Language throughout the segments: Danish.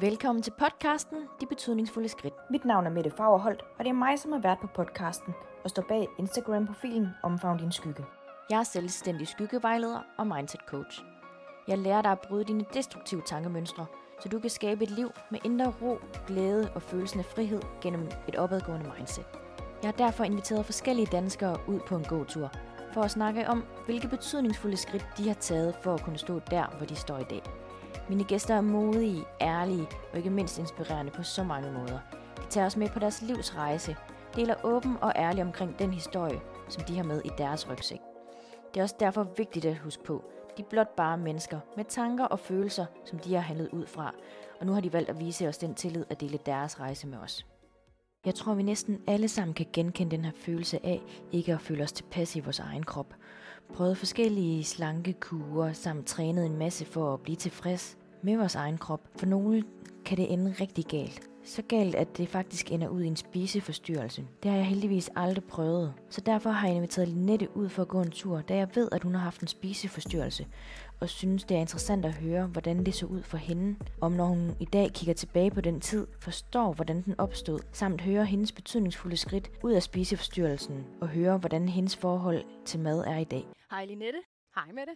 Velkommen til podcasten De Betydningsfulde Skridt. Mit navn er Mette Fagerholt, og det er mig, som har været på podcasten og står bag Instagram-profilen Omfavn din skygge. Jeg er selvstændig skyggevejleder og mindset coach. Jeg lærer dig at bryde dine destruktive tankemønstre, så du kan skabe et liv med indre ro, glæde og følelsen af frihed gennem et opadgående mindset. Jeg har derfor inviteret forskellige danskere ud på en gåtur, for at snakke om, hvilke betydningsfulde skridt de har taget for at kunne stå der, hvor de står i dag. Mine gæster er modige, ærlige og ikke mindst inspirerende på så mange måder. De tager os med på deres livs rejse, deler åben og ærlig omkring den historie, som de har med i deres rygsæk. Det er også derfor vigtigt at huske på, de er blot bare mennesker med tanker og følelser, som de har handlet ud fra, og nu har de valgt at vise os den tillid at dele deres rejse med os. Jeg tror, vi næsten alle sammen kan genkende den her følelse af ikke at føle os tilpas i vores egen krop. Prøvet forskellige slanke kurer samt trænet en masse for at blive tilfreds med vores egen krop. For nogle kan det ende rigtig galt. Så galt, at det faktisk ender ud i en spiseforstyrrelse. Det har jeg heldigvis aldrig prøvet. Så derfor har jeg inviteret Linette ud for at gå en tur, da jeg ved, at hun har haft en spiseforstyrrelse. Og synes, det er interessant at høre, hvordan det så ud for hende. Om når hun i dag kigger tilbage på den tid, forstår, hvordan den opstod. Samt høre hendes betydningsfulde skridt ud af spiseforstyrrelsen. Og høre, hvordan hendes forhold til mad er i dag. Hej Linette. Hej med det.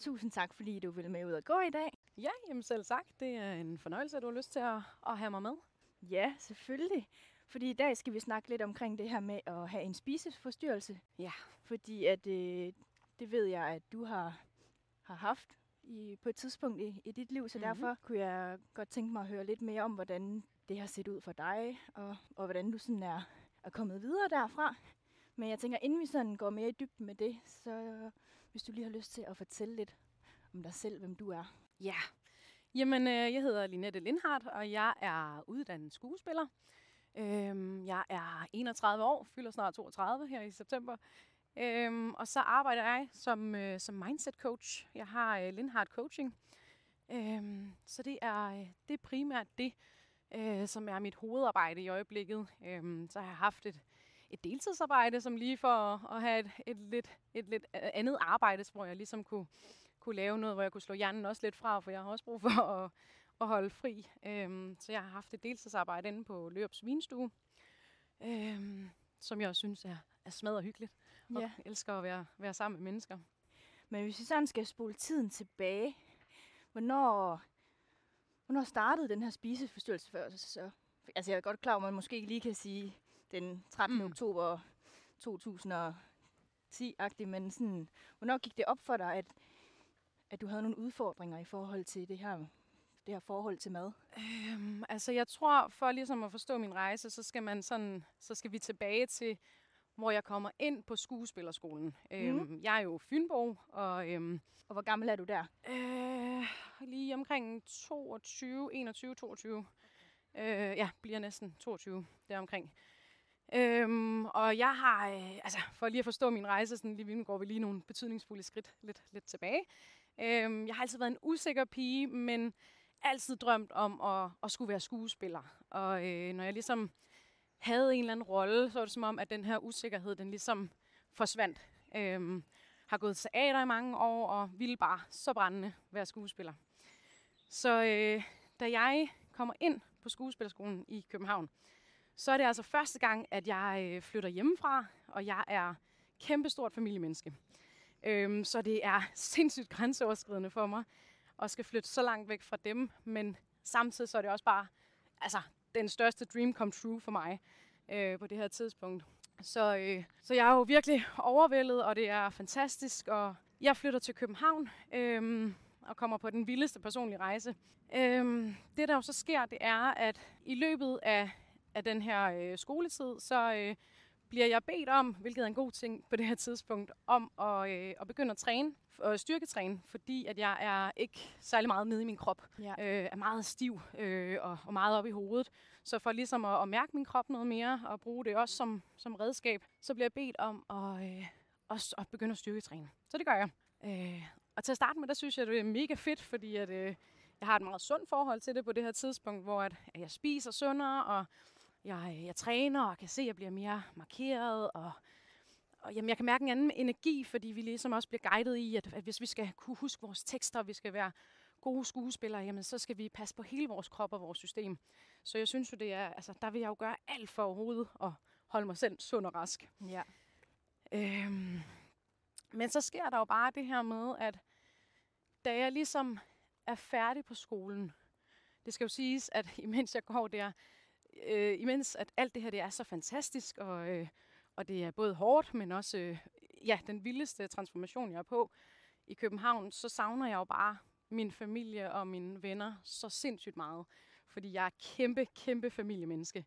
Tusind tak, fordi du vil med ud og gå i dag. Ja, jamen selv sagt. Det er en fornøjelse, at du har lyst til at, at have mig med. Ja, selvfølgelig. Fordi i dag skal vi snakke lidt omkring det her med at have en spiseforstyrrelse. Ja. Fordi at, øh, det ved jeg, at du har, har haft i, på et tidspunkt i, i dit liv, så mm-hmm. derfor kunne jeg godt tænke mig at høre lidt mere om, hvordan det har set ud for dig, og, og hvordan du sådan er, er kommet videre derfra. Men jeg tænker, inden vi sådan går mere i dybden med det, så hvis du lige har lyst til at fortælle lidt om dig selv, hvem du er. Ja, jamen øh, jeg hedder Linette Lindhardt, og jeg er uddannet skuespiller. Øhm, jeg er 31 år, fylder snart 32 her i september. Øhm, og så arbejder jeg som, øh, som mindset coach. Jeg har øh, Lindhardt Coaching. Øhm, så det er, øh, det er primært det, øh, som er mit hovedarbejde i øjeblikket. Øhm, så har jeg haft et, et deltidsarbejde, som lige for at, at have et, et, lidt, et lidt øh, andet arbejde, hvor jeg ligesom kunne, kunne lave noget, hvor jeg kunne slå hjernen også lidt fra, for jeg har også brug for at, at holde fri. Øhm, så jeg har haft et deltidsarbejde inde på Løbs Vinstue, øhm, som jeg også synes er, er smadret hyggeligt, og ja. elsker at være, være sammen med mennesker. Men hvis vi sådan skal spole tiden tilbage, hvornår, hvornår startede den her spiseforstyrrelse før? Så, altså jeg er godt klar, at man måske ikke lige kan sige den 13. Mm. oktober 2010-agtig, men sådan, hvornår gik det op for dig, at, at du havde nogle udfordringer i forhold til det her, det her forhold til mad? Øhm, altså jeg tror, for ligesom at forstå min rejse, så skal, man sådan, så skal vi tilbage til, hvor jeg kommer ind på skuespillerskolen. Mm. Øhm, jeg er jo Fynbo, og... Øhm, og hvor gammel er du der? Øh, lige omkring 22, 21, 22. Øh, ja, bliver næsten 22 deromkring. Øhm, og jeg har, øh, altså for lige at forstå min rejse, sådan lige nu går vi lige nogle betydningsfulde skridt lidt, lidt tilbage. Øhm, jeg har altid været en usikker pige, men altid drømt om at, at skulle være skuespiller. Og øh, når jeg ligesom havde en eller anden rolle, så var det som om, at den her usikkerhed, den ligesom forsvandt. Øhm, har gået teater i mange år, og ville bare så brændende være skuespiller. Så øh, da jeg kommer ind på skuespillerskolen i København, så er det altså første gang, at jeg øh, flytter hjemmefra, og jeg er kæmpestort familiemenneske. Øhm, så det er sindssygt grænseoverskridende for mig at skal flytte så langt væk fra dem, men samtidig så er det også bare altså, den største dream come true for mig øh, på det her tidspunkt. Så, øh, så jeg er jo virkelig overvældet, og det er fantastisk, og jeg flytter til København øh, og kommer på den vildeste personlige rejse. Øh, det der jo så sker, det er, at i løbet af af den her øh, skoletid, så øh, bliver jeg bedt om, hvilket er en god ting på det her tidspunkt, om at, øh, at begynde at træne, og styrketræne, fordi at jeg er ikke særlig meget nede i min krop. Ja. Øh, er meget stiv øh, og, og meget op i hovedet. Så for ligesom at, at mærke min krop noget mere, og bruge det også som, som redskab, så bliver jeg bedt om at, øh, at, at begynde at styrketræne. Så det gør jeg. Øh, og til at starte med, der synes jeg, det er mega fedt, fordi at, øh, jeg har et meget sundt forhold til det på det her tidspunkt, hvor at, at jeg spiser sundere, og jeg, jeg træner og kan se, at jeg bliver mere markeret, og, og jamen, jeg kan mærke en anden energi, fordi vi ligesom også bliver guidet i, at, at hvis vi skal kunne huske vores tekster, vi skal være gode skuespillere, jamen så skal vi passe på hele vores krop og vores system. Så jeg synes jo, det er, altså, der vil jeg jo gøre alt for overhovedet at holde mig selv sund og rask. Ja. Øhm, men så sker der jo bare det her med, at da jeg ligesom er færdig på skolen, det skal jo siges, at imens jeg går der, øh, imens at alt det her det er så fantastisk, og, øh, og det er både hårdt, men også øh, ja, den vildeste transformation, jeg er på i København, så savner jeg jo bare min familie og mine venner så sindssygt meget. Fordi jeg er kæmpe, kæmpe familiemenneske.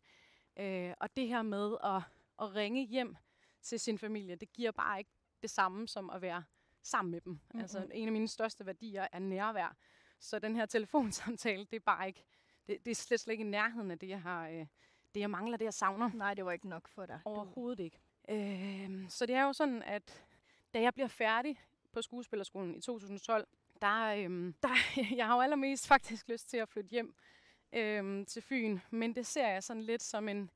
Øh, og det her med at, at ringe hjem til sin familie, det giver bare ikke det samme som at være sammen med dem. Mm-hmm. Altså en af mine største værdier er nærvær. Så den her telefonsamtale, det er bare ikke, det, det er slet, slet ikke i nærheden af det, jeg har, øh, det jeg mangler, det jeg savner. Nej, det var ikke nok for dig. Overhovedet ikke. Øh, så det er jo sådan, at da jeg bliver færdig på skuespillerskolen i 2012, der, øh, der jeg har jo allermest faktisk lyst til at flytte hjem øh, til Fyn, men det ser jeg sådan lidt som en,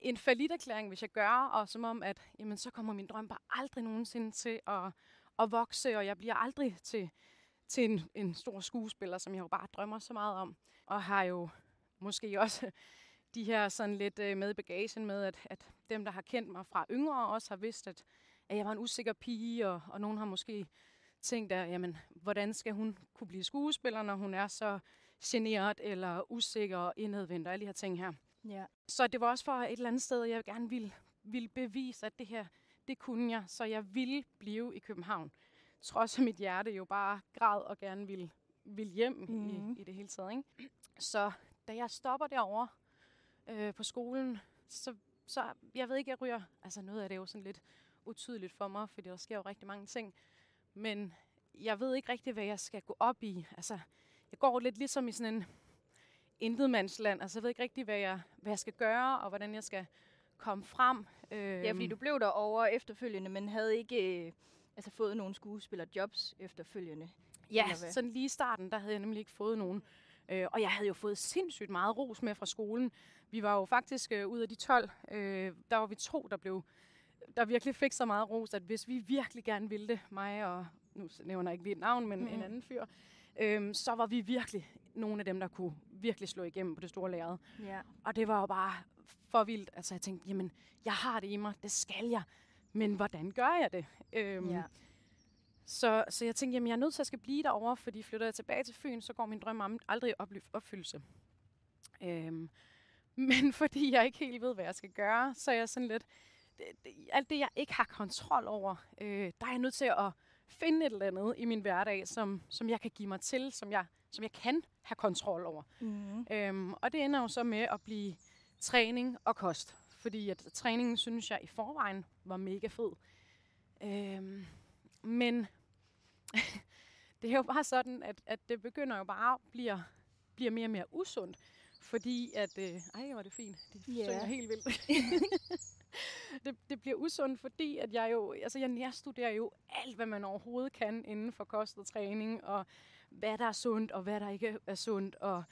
en erklæring, hvis jeg gør, og som om, at jamen, så kommer min drøm bare aldrig nogensinde til at, at vokse, og jeg bliver aldrig til, til en, en stor skuespiller, som jeg jo bare drømmer så meget om. Og har jo måske også de her sådan lidt øh, med bagagen med, at, at dem, der har kendt mig fra yngre, også har vidst, at, at jeg var en usikker pige, og, og nogen har måske tænkt, at jamen, hvordan skal hun kunne blive skuespiller, når hun er så generet eller usikker og indadvendt og alle de her ting her. Ja. Så det var også for et eller andet sted, jeg gerne ville, ville bevise, at det her, det kunne jeg, så jeg ville blive i København. Trods at mit hjerte jo bare græd og gerne ville, ville hjem mm. i, Mhm. i det hele taget. Ikke? Så da jeg stopper derovre øh, på skolen, så, så jeg ved ikke, jeg ryger, altså noget af det er jo sådan lidt utydeligt for mig, fordi der sker jo rigtig mange ting. Men jeg ved ikke rigtig, hvad jeg skal gå op i. Altså, jeg går lidt ligesom i sådan en intetmandsland. Altså, jeg ved ikke rigtig, hvad jeg, hvad jeg skal gøre, og hvordan jeg skal komme frem. Øhm, Ja, fordi du blev der over efterfølgende, men havde ikke øh, altså fået nogle skuespillerjobs efterfølgende. Ja, sådan lige i starten, der havde jeg nemlig ikke fået nogen. Øh, og jeg havde jo fået sindssygt meget ros med fra skolen. Vi var jo faktisk øh, ud af de 12, øh, der var vi to, der blev der virkelig fik så meget ros, at hvis vi virkelig gerne ville det, mig og, nu nævner jeg ikke lige et navn, men mm. en Mhm. anden fyr, øh, så var vi virkelig nogle af dem, der kunne virkelig slå igennem på det store lærred. Ja. Og det var jo bare for vildt. Altså jeg tænkte, jamen, jeg har det i mig, det skal jeg. Men hvordan gør jeg det? Øhm, ja. Så, så jeg tænkte, jamen, jeg er nødt til at skal blive derovre, fordi flytter jeg tilbage til Fyn, så går min drøm om aldrig i opfyldelse. Øhm, men fordi jeg ikke helt ved, hvad jeg skal gøre, så er jeg sådan lidt, det, det, alt det, jeg ikke har kontrol over, øh, der er jeg nødt til at finde et eller andet i min hverdag, som, som jeg kan give mig til, som jeg, som jeg kan have kontrol over. Mm. Øhm, og det ender jo så med at blive træning og kost. Fordi at træningen, synes jeg, i forvejen var mega fed. Øhm, men det er jo bare sådan, at, at det begynder jo bare at blive, bliver mere og mere usundt. Fordi at... Øh, ej, hvor er det fint. Det yeah. synger helt vildt. det, det bliver usundt, fordi at jeg jo... Altså, jeg nærstuderer jo alt, hvad man overhovedet kan inden for kost og træning, og hvad der er sundt, og hvad der ikke er sundt, og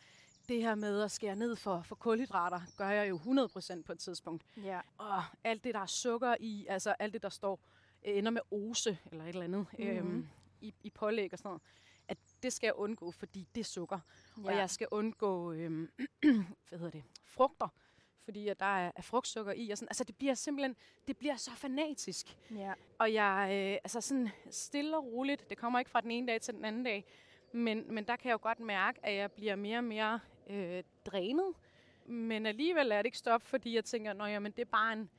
det her med at skære ned for, for kulhydrater, gør jeg jo 100% på et tidspunkt. Ja. Og alt det, der er sukker i, altså alt det, der står, ender med ose eller et eller andet Mhm. øhm, i, i pålæg og sådan noget, at det skal jeg undgå, fordi det er sukker. ja. Og jeg skal undgå, øhm, hvad hedder det, frugter, fordi at der er, er frugtsukker i. Og sådan. Altså det bliver simpelthen, det bliver så fanatisk. Ja. Og jeg, øh, altså sådan stille og roligt, det kommer ikke fra den ene dag til den anden dag, men, men der kan jeg jo godt mærke, at jeg bliver mere og mere øh, drænet. Men alligevel er det ikke stop, fordi jeg tænker, at det er bare en,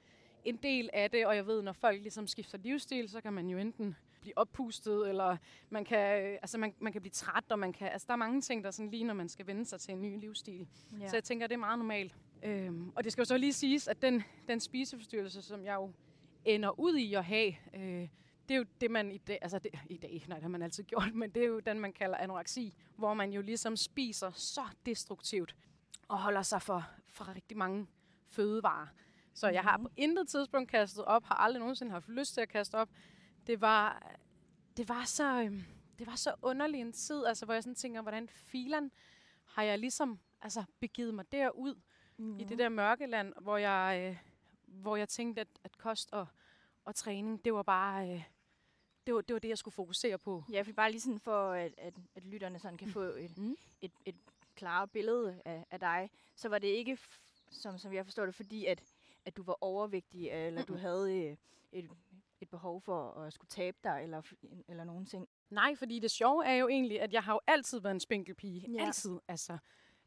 en del af det, og jeg ved, når folk ligesom skifter livsstil, så kan man jo enten blive oppustet, eller man kan, altså man, man kan blive træt, og man kan, altså der er mange ting, der sådan lige, når man skal vende sig til en ny livsstil. Ja. Så jeg tænker, det er meget normalt. Øhm, og det skal jo så lige siges, at den, den spiseforstyrrelse, som jeg jo ender ud i at have, øh, det er jo det, man i dag, altså det, i dag, nej, det har man altid gjort, men det er jo den, man kalder anoreksi, hvor man jo ligesom spiser så destruktivt og holder sig for, for rigtig mange fødevarer. Så jeg har på intet tidspunkt kastet op, har aldrig nogensinde haft lyst til at kaste op. Det var, det var så, øhm, det var så underlig en tid, altså, hvor jeg sådan tænker, hvordan filan har jeg ligesom altså, begivet mig derud mm. mm. i det der mørkeland, hvor jeg, øh, hvor jeg tænkte, at, at kost og, og træning, det var bare, øh, det var, det var det, jeg skulle fokusere på. Ja, for bare lige sådan for, at, at, at lytterne sådan kan få et, Mm. et, et klare billede af, af dig, så var det ikke, som, som jeg forstår det, fordi at, at du var overvægtig, eller du havde øh, et, et behov for at skulle tabe dig, eller, eller nogen ting. Nej, fordi det sjove er jo egentlig, at jeg har jo altid været en spinkelpige. Ja. Ja. Altid, altså.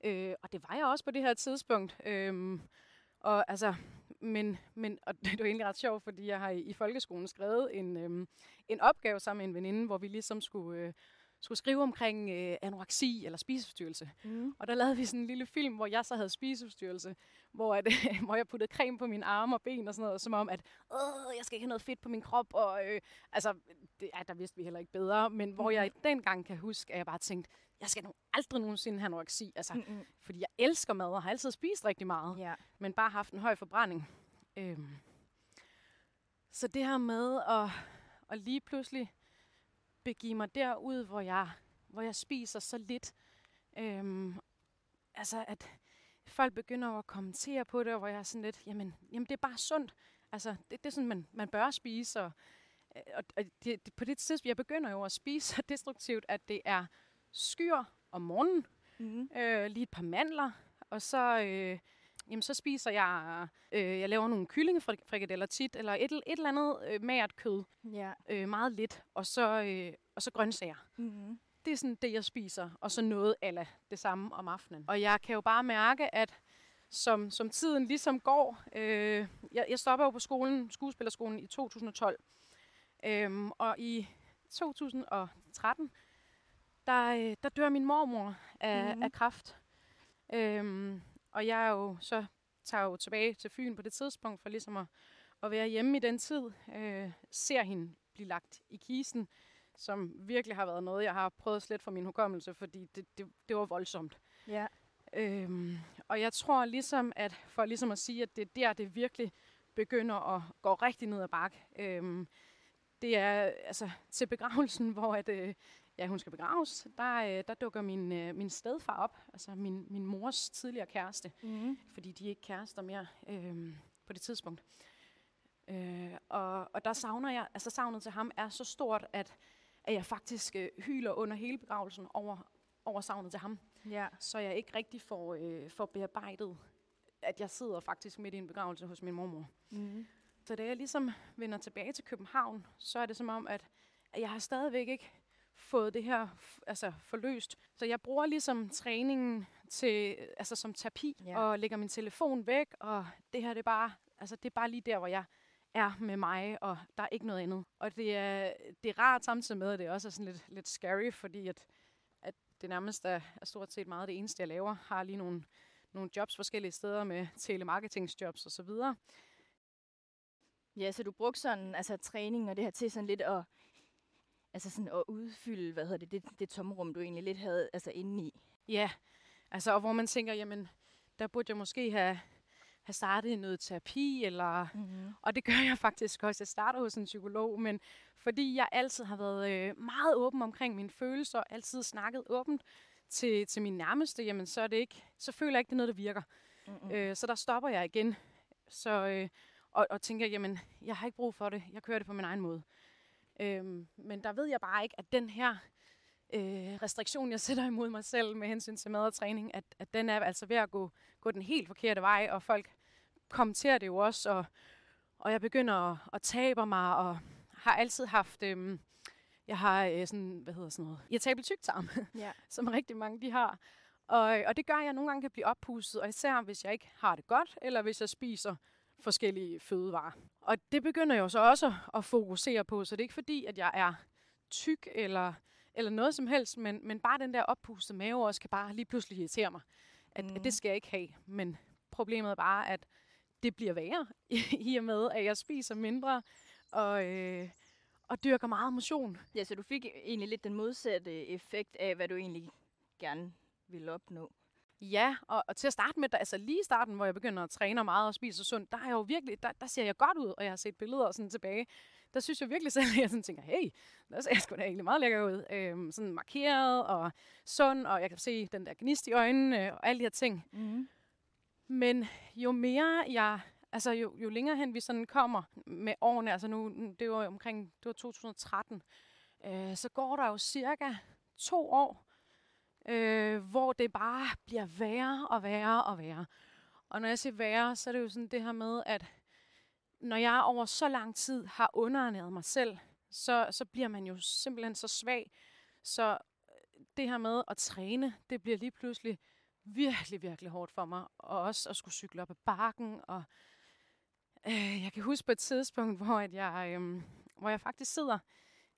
Øh, og det var jeg også på det her tidspunkt. Øhm, og altså, men, men og det er jo egentlig ret sjovt, fordi jeg har i, i folkeskolen skrevet en, øhm, en opgave sammen med en veninde, hvor vi ligesom skulle, øh, skulle skrive omkring øh, anoreksi eller spiseforstyrrelse. Mm. Og der lavede vi sådan en lille film, hvor jeg så havde spiseforstyrrelse, hvor, at, hvor jeg puttede creme på mine arme og ben og sådan noget, som om, at Åh, jeg skal ikke have noget fedt på min krop. Og, øh, altså, det, ja, der vidste vi heller ikke bedre, men hvor jeg dengang kan huske, at jeg bare tænkte, jeg skal nu aldrig nogensinde have anoreksi. Altså, Mm-mm. fordi jeg elsker mad og har altid spist rigtig meget, Ja. men bare haft en høj forbrænding. Øhm. Så det her med at, at lige pludselig begive mig derud, hvor jeg, hvor jeg spiser så lidt, øhm, altså at folk begynder at kommentere på det, og hvor jeg er sådan lidt, jamen, jamen det er bare sundt. Altså, det, det er sådan, man, man bør spise, og, øh, og, og det, det, på det tidspunkt, jeg begynder jo at spise så destruktivt, at det er skyr om morgenen, Mm. øh, lige et par mandler, og så, øh, jamen, så spiser jeg, øh, jeg laver nogle kyllingefrikadeller tit, eller et, et eller andet øh, magert kød, Ja. øh, meget lidt, og så, øh, og så grøntsager. Mm. Det er sådan det, jeg spiser, og så noget eller det samme om aftenen. Og jeg kan jo bare mærke, at som, som tiden ligesom går, øh, jeg, jeg stopper jo på skolen, skuespillerskolen i 2012, øhm, og i 2013, der, øh, der dør min mormor af, mm-hmm. af kræft. Øhm, og jeg er jo så tager jo tilbage til Fyn på det tidspunkt, for ligesom at, at være hjemme i den tid, øh, ser hende blive lagt i kisten, som virkelig har været noget, jeg har prøvet slet for min hukommelse, fordi det, det, det var voldsomt. Ja. Øhm, og jeg tror ligesom, at for ligesom at sige, at det er der, det virkelig begynder at gå rigtig ned ad bakke. Øhm, det er altså til begravelsen, hvor at, øh, ja, hun skal begraves, der, øh, der dukker min, øh, min stedfar op, altså min, min mors tidligere kæreste, Mm. fordi de er ikke kærester mere øh, på det tidspunkt. Øh, og, og der savner jeg, altså savnet til ham er så stort, at, at jeg faktisk øh, hyler under hele begravelsen over, over savnet til ham Ja. så jeg ikke rigtig får, øh, får bearbejdet, at jeg sidder faktisk midt i en begravelse hos min mormor. Mm. Så da jeg ligesom vender tilbage til København, så er det som om, at, at jeg har stadigvæk ikke fået det her altså forløst. Så jeg bruger ligesom træningen til, altså som terapi, Ja. og lægger min telefon væk, og det her det er bare, altså det er bare lige der, hvor jeg er med mig, og der er ikke noget andet. Og det er, det er rart samtidig med, at det også er sådan lidt, lidt scary, fordi at, at det nærmest er, er stort set meget det eneste, jeg laver. Har lige nogle, nogle jobs forskellige steder med telemarketingsjobs og så videre. Ja, så du brugte sådan, altså træning og det her til sådan lidt at, altså sådan at udfylde, hvad hedder det, det, det tomrum, du egentlig lidt havde altså inde i. Ja, altså, og hvor man tænker, jamen, der burde jeg måske have, have startet i noget terapi, eller... Mm-hmm. Og det gør jeg faktisk også. Jeg starter hos en psykolog, men fordi jeg altid har været øh, meget åben omkring mine følelser, altid snakket åbent til, til min nærmeste, jamen så er det ikke, så føler jeg ikke, det er noget, der virker. Mm-hmm. Mm. Øh, så der stopper jeg igen. Så, øh, og, og tænker, jamen, jeg har ikke brug for det. Jeg kører det på min egen måde. Øhm, men der ved jeg bare ikke, at den her øh, restriktion, jeg sætter imod mig selv med hensyn til mad og træning, at, at den er altså ved at gå, gå den helt forkerte vej, og folk kommenterer det jo også, og, og jeg begynder at, at tabe mig, og har altid haft, øhm, jeg har øh, sådan, hvad hedder sådan noget, irritabel tyktarm, Ja. som rigtig mange de har. Og, og det gør, at jeg nogle gange kan blive oppustet, og især hvis jeg ikke har det godt, eller hvis jeg spiser forskellige fødevarer. Og det begynder jeg jo så også at fokusere på, så det er ikke fordi, at jeg er tyk eller, eller noget som helst, men, men bare den der oppustede mave også kan bare lige pludselig irritere mig. At, mm. Mm. at det skal jeg ikke have. Men problemet er bare, at det bliver værre i, i og med, at jeg spiser mindre og, øh, og dyrker meget motion. Ja, så du fik egentlig lidt den modsatte effekt af, hvad du egentlig gerne ville opnå. Ja, og, og til at starte med, der, altså lige i starten, hvor jeg begynder at træne meget og spise sundt, der er jeg jo virkelig, der, der ser jeg godt ud, og jeg har set billeder sådan tilbage. Der synes jeg virkelig selv, at jeg sådan tænker, hey, der ser jeg sgu da egentlig meget lækker ud. Øhm, sådan markeret og sund, og jeg kan se den der gnist i øjnene og alle de her ting. Mm. Men jo mere jeg altså jo, jo længere hen vi sådan kommer med årene, altså nu, det var omkring, det var 2013, øh, så går der jo cirka to år, øh, hvor det bare bliver værre og værre og værre. Og når jeg siger værre, så er det jo sådan det her med, at når jeg over så lang tid har underernæret mig selv, så, så bliver man jo simpelthen så svag. Så øh, det her med at træne, det bliver lige pludselig virkelig, virkelig hårdt for mig. Og også at skulle cykle op ad bakken. Og, øh, jeg kan huske på et tidspunkt, hvor, at jeg, øh, hvor jeg faktisk sidder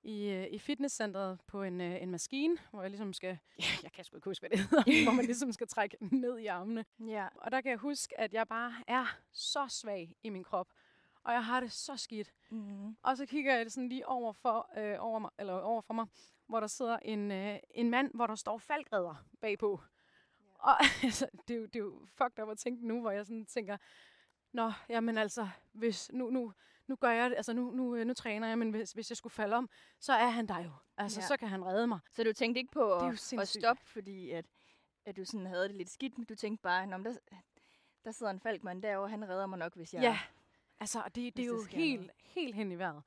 i, øh, i fitnesscenteret på en, øh, en maskine, hvor jeg ligesom skal, ja, jeg kan sgu ikke huske, hvad det hedder, hvor man ligesom skal trække ned i armene. Ja. Og der kan jeg huske, at jeg bare er så svag i min krop, og jeg har det så skidt. Mm. Og så kigger jeg sådan lige over for, øh, over, mig, eller over for mig, hvor der sidder en, øh, en mand, hvor der står falkredder bagpå. Og altså, det, er jo, det er jo fucked up at tænke nu, hvor jeg sådan tænker, Nå, jamen altså, hvis nu, nu, nu gør jeg det, altså nu, nu, øh, nu træner jeg, men hvis, hvis jeg skulle falde om, så er han der jo. Altså, Ja. så kan han redde mig. Så du tænkte ikke på Det at, at stoppe, fordi at, at du sådan havde det lidt skidt, men du tænkte bare, Nå, men der, der sidder en falkmand derovre, han redder mig nok, hvis jeg... Ja, altså, det, det er jo sker helt, noget. helt hen i vejret.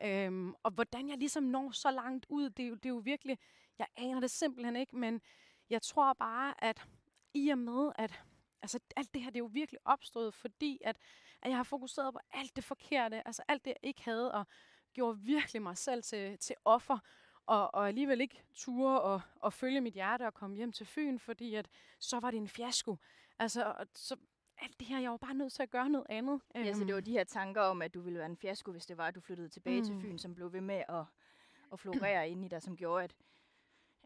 ja. Øhm, og hvordan jeg ligesom når så langt ud, det er, jo, det er jo virkelig, jeg aner det simpelthen ikke, men jeg tror bare, at i og med, at altså, alt det her, det er jo virkelig opstået, fordi at, at jeg har fokuseret på alt det forkerte, altså alt det, jeg ikke havde, og gjorde virkelig mig selv til, til offer, og, og alligevel ikke ture og, og følge mit hjerte og komme hjem til Fyn, fordi at så var det en fiasko. Altså, og så alt det her, jeg var bare nødt til at gøre noget andet. ja, så det Øhm, var de her tanker om, at du ville være en fiasko, hvis det var, at du flyttede tilbage mm. til. Fyn, som blev ved med at, at florere ind i dig, som gjorde, at,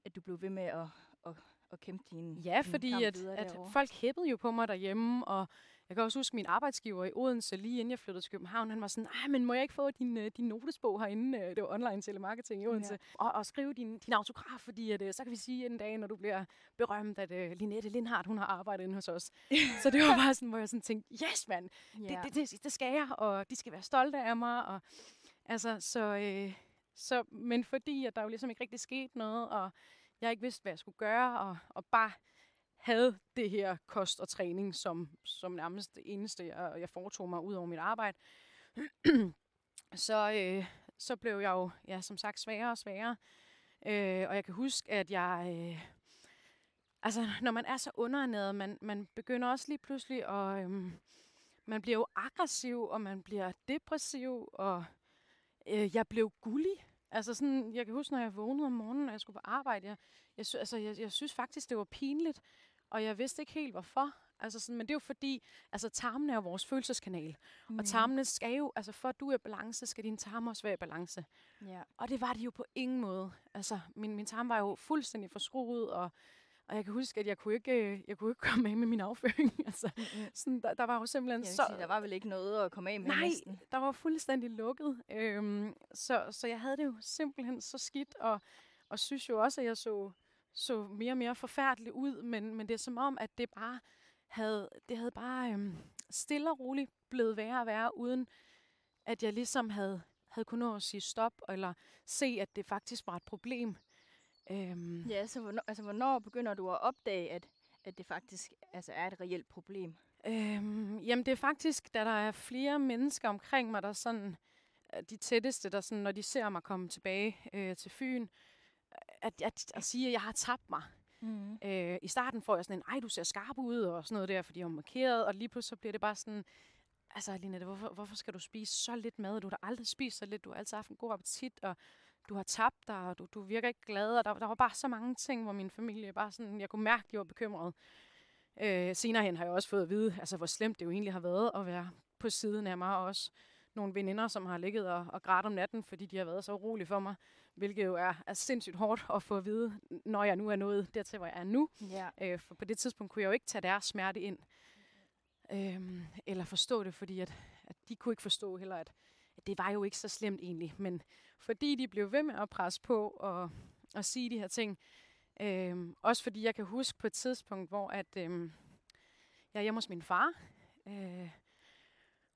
at du blev ved med at, at, at kæmpe din Ja, din fordi kamp at, at derovre. folk hæppede jo på mig derhjemme, og jeg kan også huske min arbejdsgiver i Odense, lige inden jeg flyttede til København, han var sådan, Ej, men må jeg ikke få din, øh, din notesbog herinde, øh, det var online telemarketing i Odense, ja. og, og skrive din, din autograf, fordi at, øh, så kan vi sige en dag, når du bliver berømt, at uh, Linette Lindhardt, hun har arbejdet inde hos os. så det var bare sådan, hvor jeg sådan tænkte, yes mand, ja. det, det, det, det skal jeg, og de skal være stolte af mig. Og, altså, så, øh, så, men fordi at der jo ligesom ikke rigtig skete noget, og jeg ikke vidste, hvad jeg skulle gøre, og, og bare havde det her kost og træning som, som nærmest det eneste, jeg, jeg foretog mig ud over mit arbejde, så, øh, så blev jeg jo, ja, som sagt, sværere og sværere. Øh, og jeg kan huske, at jeg... Øh, altså, når man er så underernæret, man, man begynder også lige pludselig at... Øh, man bliver jo aggressiv, og man bliver depressiv, og øh, jeg blev gullig. Altså sådan, jeg kan huske, når jeg vågnede om morgenen, og jeg skulle på arbejde, jeg, jeg, altså, jeg, jeg synes faktisk, det var pinligt, og jeg vidste ikke helt, hvorfor. Altså sådan, men det er jo fordi, altså tarmen er jo vores følelseskanal, mm. og tarmene skal jo, altså for at du er i balance, skal din tarme også være i balance. Ja. Og det var det jo på ingen måde. Altså, min, min tarm var jo fuldstændig forskruet, og, og jeg kan huske, at jeg kunne ikke, øh, jeg kunne ikke komme af med min afføring. altså, Mm-mm. sådan, der, der var jo simpelthen så... sige, der var vel ikke noget at komme af med Nej, næsten. der var fuldstændig lukket. Øhm, så, så jeg havde det jo simpelthen så skidt, og, og synes jo også, at jeg så, så mere og mere forfærdelig ud, men, men det er som om, at det bare havde, det havde bare øhm, stille og roligt blevet værre og værre, uden at jeg ligesom havde, havde kunnet nå at sige stop, eller se, at det faktisk var et problem. Øhm, Ja, så hvornår, altså, hvornår begynder du at opdage, at, at det faktisk altså, er et reelt problem? Øhm, jamen det er faktisk, da der er flere mennesker omkring mig, der sådan, øh, de tætteste, der sådan, når de ser mig komme tilbage øh, til Fyn, at, at, at sige, at jeg har tabt mig. Mm. Øh, I starten får jeg sådan en, ej, du ser skarp ud, og sådan noget der, fordi jeg er markeret, og lige pludselig så bliver det bare sådan, altså Linette, hvorfor, hvorfor skal du spise så lidt mad? Du har aldrig spist så lidt, du har altid haft en god appetit, og du har tabt dig, og du, du virker ikke glad, og der, der var bare så mange ting, hvor min familie bare sådan, jeg kunne mærke, de var bekymrede. Øh, senere hen har jeg også fået at vide, altså hvor slemt det jo egentlig har været at være på siden af mig, og også nogle veninder, som har ligget og, og grædt om natten, fordi de har været så urolige for mig, hvilket jo er, er sindssygt hårdt at få at vide, når jeg nu er nået dertil, hvor jeg er nu. Ja. Øh, for på det tidspunkt kunne jeg jo ikke tage deres smerte ind, øhm, eller forstå det, fordi at, at de kunne ikke forstå heller, at, at det var jo ikke så slemt egentlig. Men fordi de blev ved med at presse på og, og sige de her ting, øhm, også fordi jeg kan huske på et tidspunkt, hvor at, øhm, jeg er hjemme hos min far, øh,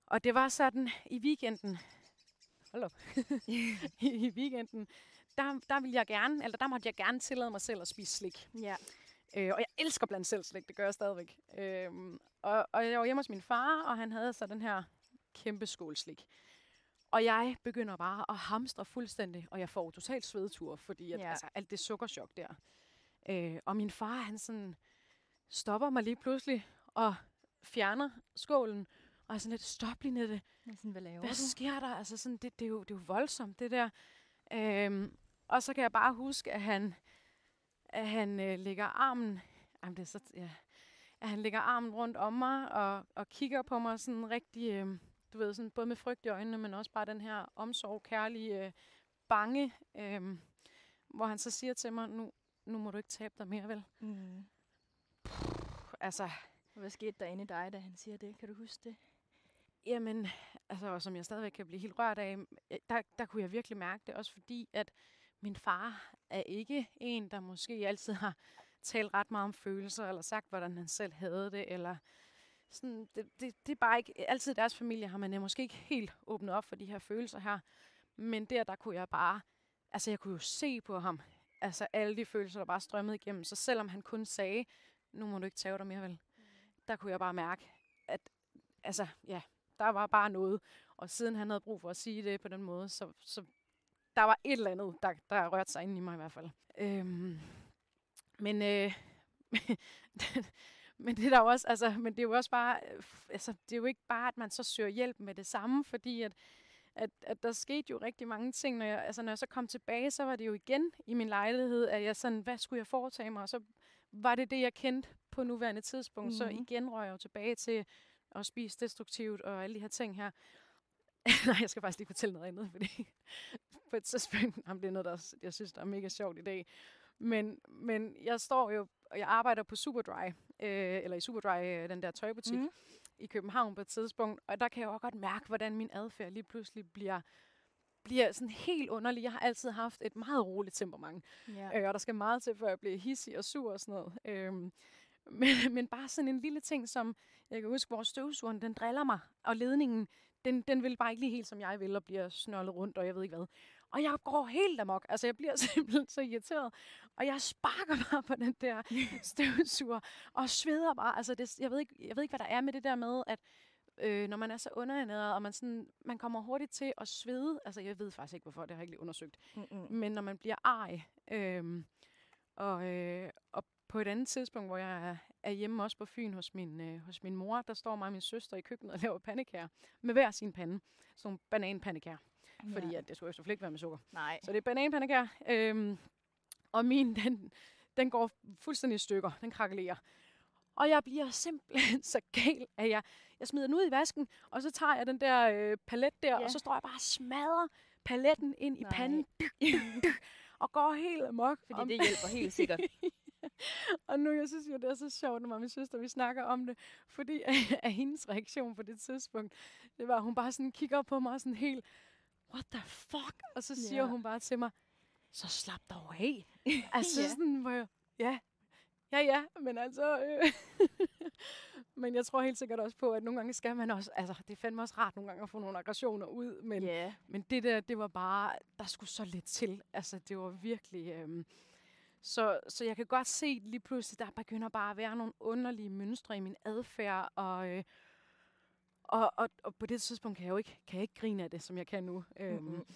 og det var sådan i weekenden, hold op, i, i weekenden, der, der ville jeg gerne, eller der måtte jeg gerne tillade mig selv at spise slik. ja. Øh, og jeg elsker blandt selv slik, det gør jeg stadigvæk. Øh, og, og jeg var hjemme hos min far, og han havde så den her kæmpe skål slik. Og jeg begynder bare at hamstre fuldstændig, og jeg får totalt svedtur, fordi at, Ja. altså, alt det sukkerchok der. Øh, og min far, han sådan stopper mig lige pludselig og fjerner skålen, og er sådan lidt, stop lige Nette, Sådan, hvad laver hvad sker der? Altså sådan, det, det, er jo, det er jo voldsomt, det der. Øhm, og så kan jeg bare huske, at han, at han øh, lægger armen, jamen det er så, ja, at han lægger armen rundt om mig og, og kigger på mig sådan rigtig, øh, du ved, sådan både med frygt i øjnene, men også bare den her omsorg, kærlige, øh, bange, øh, hvor han så siger til mig, nu, nu må du ikke tabe dig mere, vel? Mm. Puh, altså, Hvad skete der inde i dig, da han siger det? Kan du huske det? Jamen, altså, og som jeg stadigvæk kan blive helt rørt af, der, der kunne jeg virkelig mærke det, også fordi, at min far er ikke en, der måske altid har talt ret meget om følelser, eller sagt, hvordan han selv havde det, eller sådan, det, det, det er bare ikke, altid deres familie har man øh, måske ikke helt åbnet op for de her følelser her, men der, der kunne jeg bare, altså jeg kunne jo se på ham, altså alle de følelser, der bare strømmede igennem, så selvom han kun sagde, nu må du ikke tage dig mere vel, der kunne jeg bare mærke, at, altså, ja, der var bare noget. Og siden han havde brug for at sige det på den måde, så, så der var et eller andet, der, der rørte sig ind i mig i hvert fald. Øhm, men, øh, men det er der også, altså, men det er jo også bare, øh, altså, det er jo ikke bare, at man så søger hjælp med det samme, fordi at, at, at der skete jo rigtig mange ting. Når jeg, altså, når jeg så kom tilbage, så var det jo igen i min lejlighed, at jeg sådan, hvad skulle jeg foretage mig? Og så var det det, jeg kendte på nuværende tidspunkt. Mm. Så Mhm. igen røg jeg jo tilbage til at spise destruktivt og alle de her ting her. Nej, jeg skal faktisk lige fortælle noget andet, fordi på et tidspunkt, jamen, det er noget, der, jeg synes, der er mega sjovt i dag. Men, men jeg står jo, og jeg arbejder på Superdry, øh, eller i Superdry, øh, den der tøjbutik mm. i København på et tidspunkt, og der kan jeg jo godt mærke, hvordan min adfærd lige pludselig bliver, bliver sådan helt underlig. Jeg har altid haft et meget roligt temperament. Ja. Øh, og der skal meget til, før jeg bliver hissig og sur og sådan noget. Øhm, men, men bare sådan en lille ting, som jeg kan huske, hvor støvsugeren, den driller mig, og ledningen, den, den vil bare ikke lige helt, som jeg vil, og bliver snørlet rundt, og jeg ved ikke hvad. Og jeg går helt amok. Altså, jeg bliver simpelthen så irriteret. Og jeg sparker bare på den der støvsuger, og sveder bare. Altså, det, jeg, ved ikke, jeg ved ikke, hvad der er med det der med, at øh, når man er så underernæret, og man, sådan, man kommer hurtigt til at svede. Altså, jeg ved faktisk ikke, hvorfor, det har jeg ikke lige undersøgt. Mm-mm. Men når man bliver ej, øhm, og, øh, og på et andet tidspunkt, hvor jeg er, er hjemme også på Fyn hos min, øh, hos min mor, der står mig og min søster i køkkenet og laver pandekager med hver sin pande. Sådan nogle bananpandekager. Ja. Fordi at det skulle jo selvfølgelig ikke være med sukker. Nej. Så det er bananpandekager. Øhm, og min, den, den går fuldstændig i stykker. Den krakelerer. Og jeg bliver simpelthen så gal, at jeg, jeg smider den ud i vasken, og så tager jeg den der øh, palet der, Ja. og så står jeg bare og smadrer paletten ind i Nej. panden. og går helt amok. Fordi om- det hjælper helt sikkert. og nu, jeg synes jo, det er så sjovt, når min søster, vi snakker om det, fordi at hendes reaktion på det tidspunkt, det var, at hun bare sådan kigger på mig sådan helt, what the fuck? Og så siger Ja. hun bare til mig, så slap dog af. altså Ja. sådan, hvor jeg, ja, ja, ja, men altså, øh, men jeg tror helt sikkert også på, at nogle gange skal man også, altså det er fandme også rart nogle gange at få nogle aggressioner ud, men Ja. men det der, det var bare, der skulle så lidt til. Altså, det var virkelig... Øhm, så, så jeg kan godt se lige pludselig, der begynder bare at være nogle underlige mønstre i min adfærd, og, øh, og, og, og på det tidspunkt kan jeg jo ikke, kan jeg ikke grine af det, som jeg kan nu. Øhm, Mm-mm.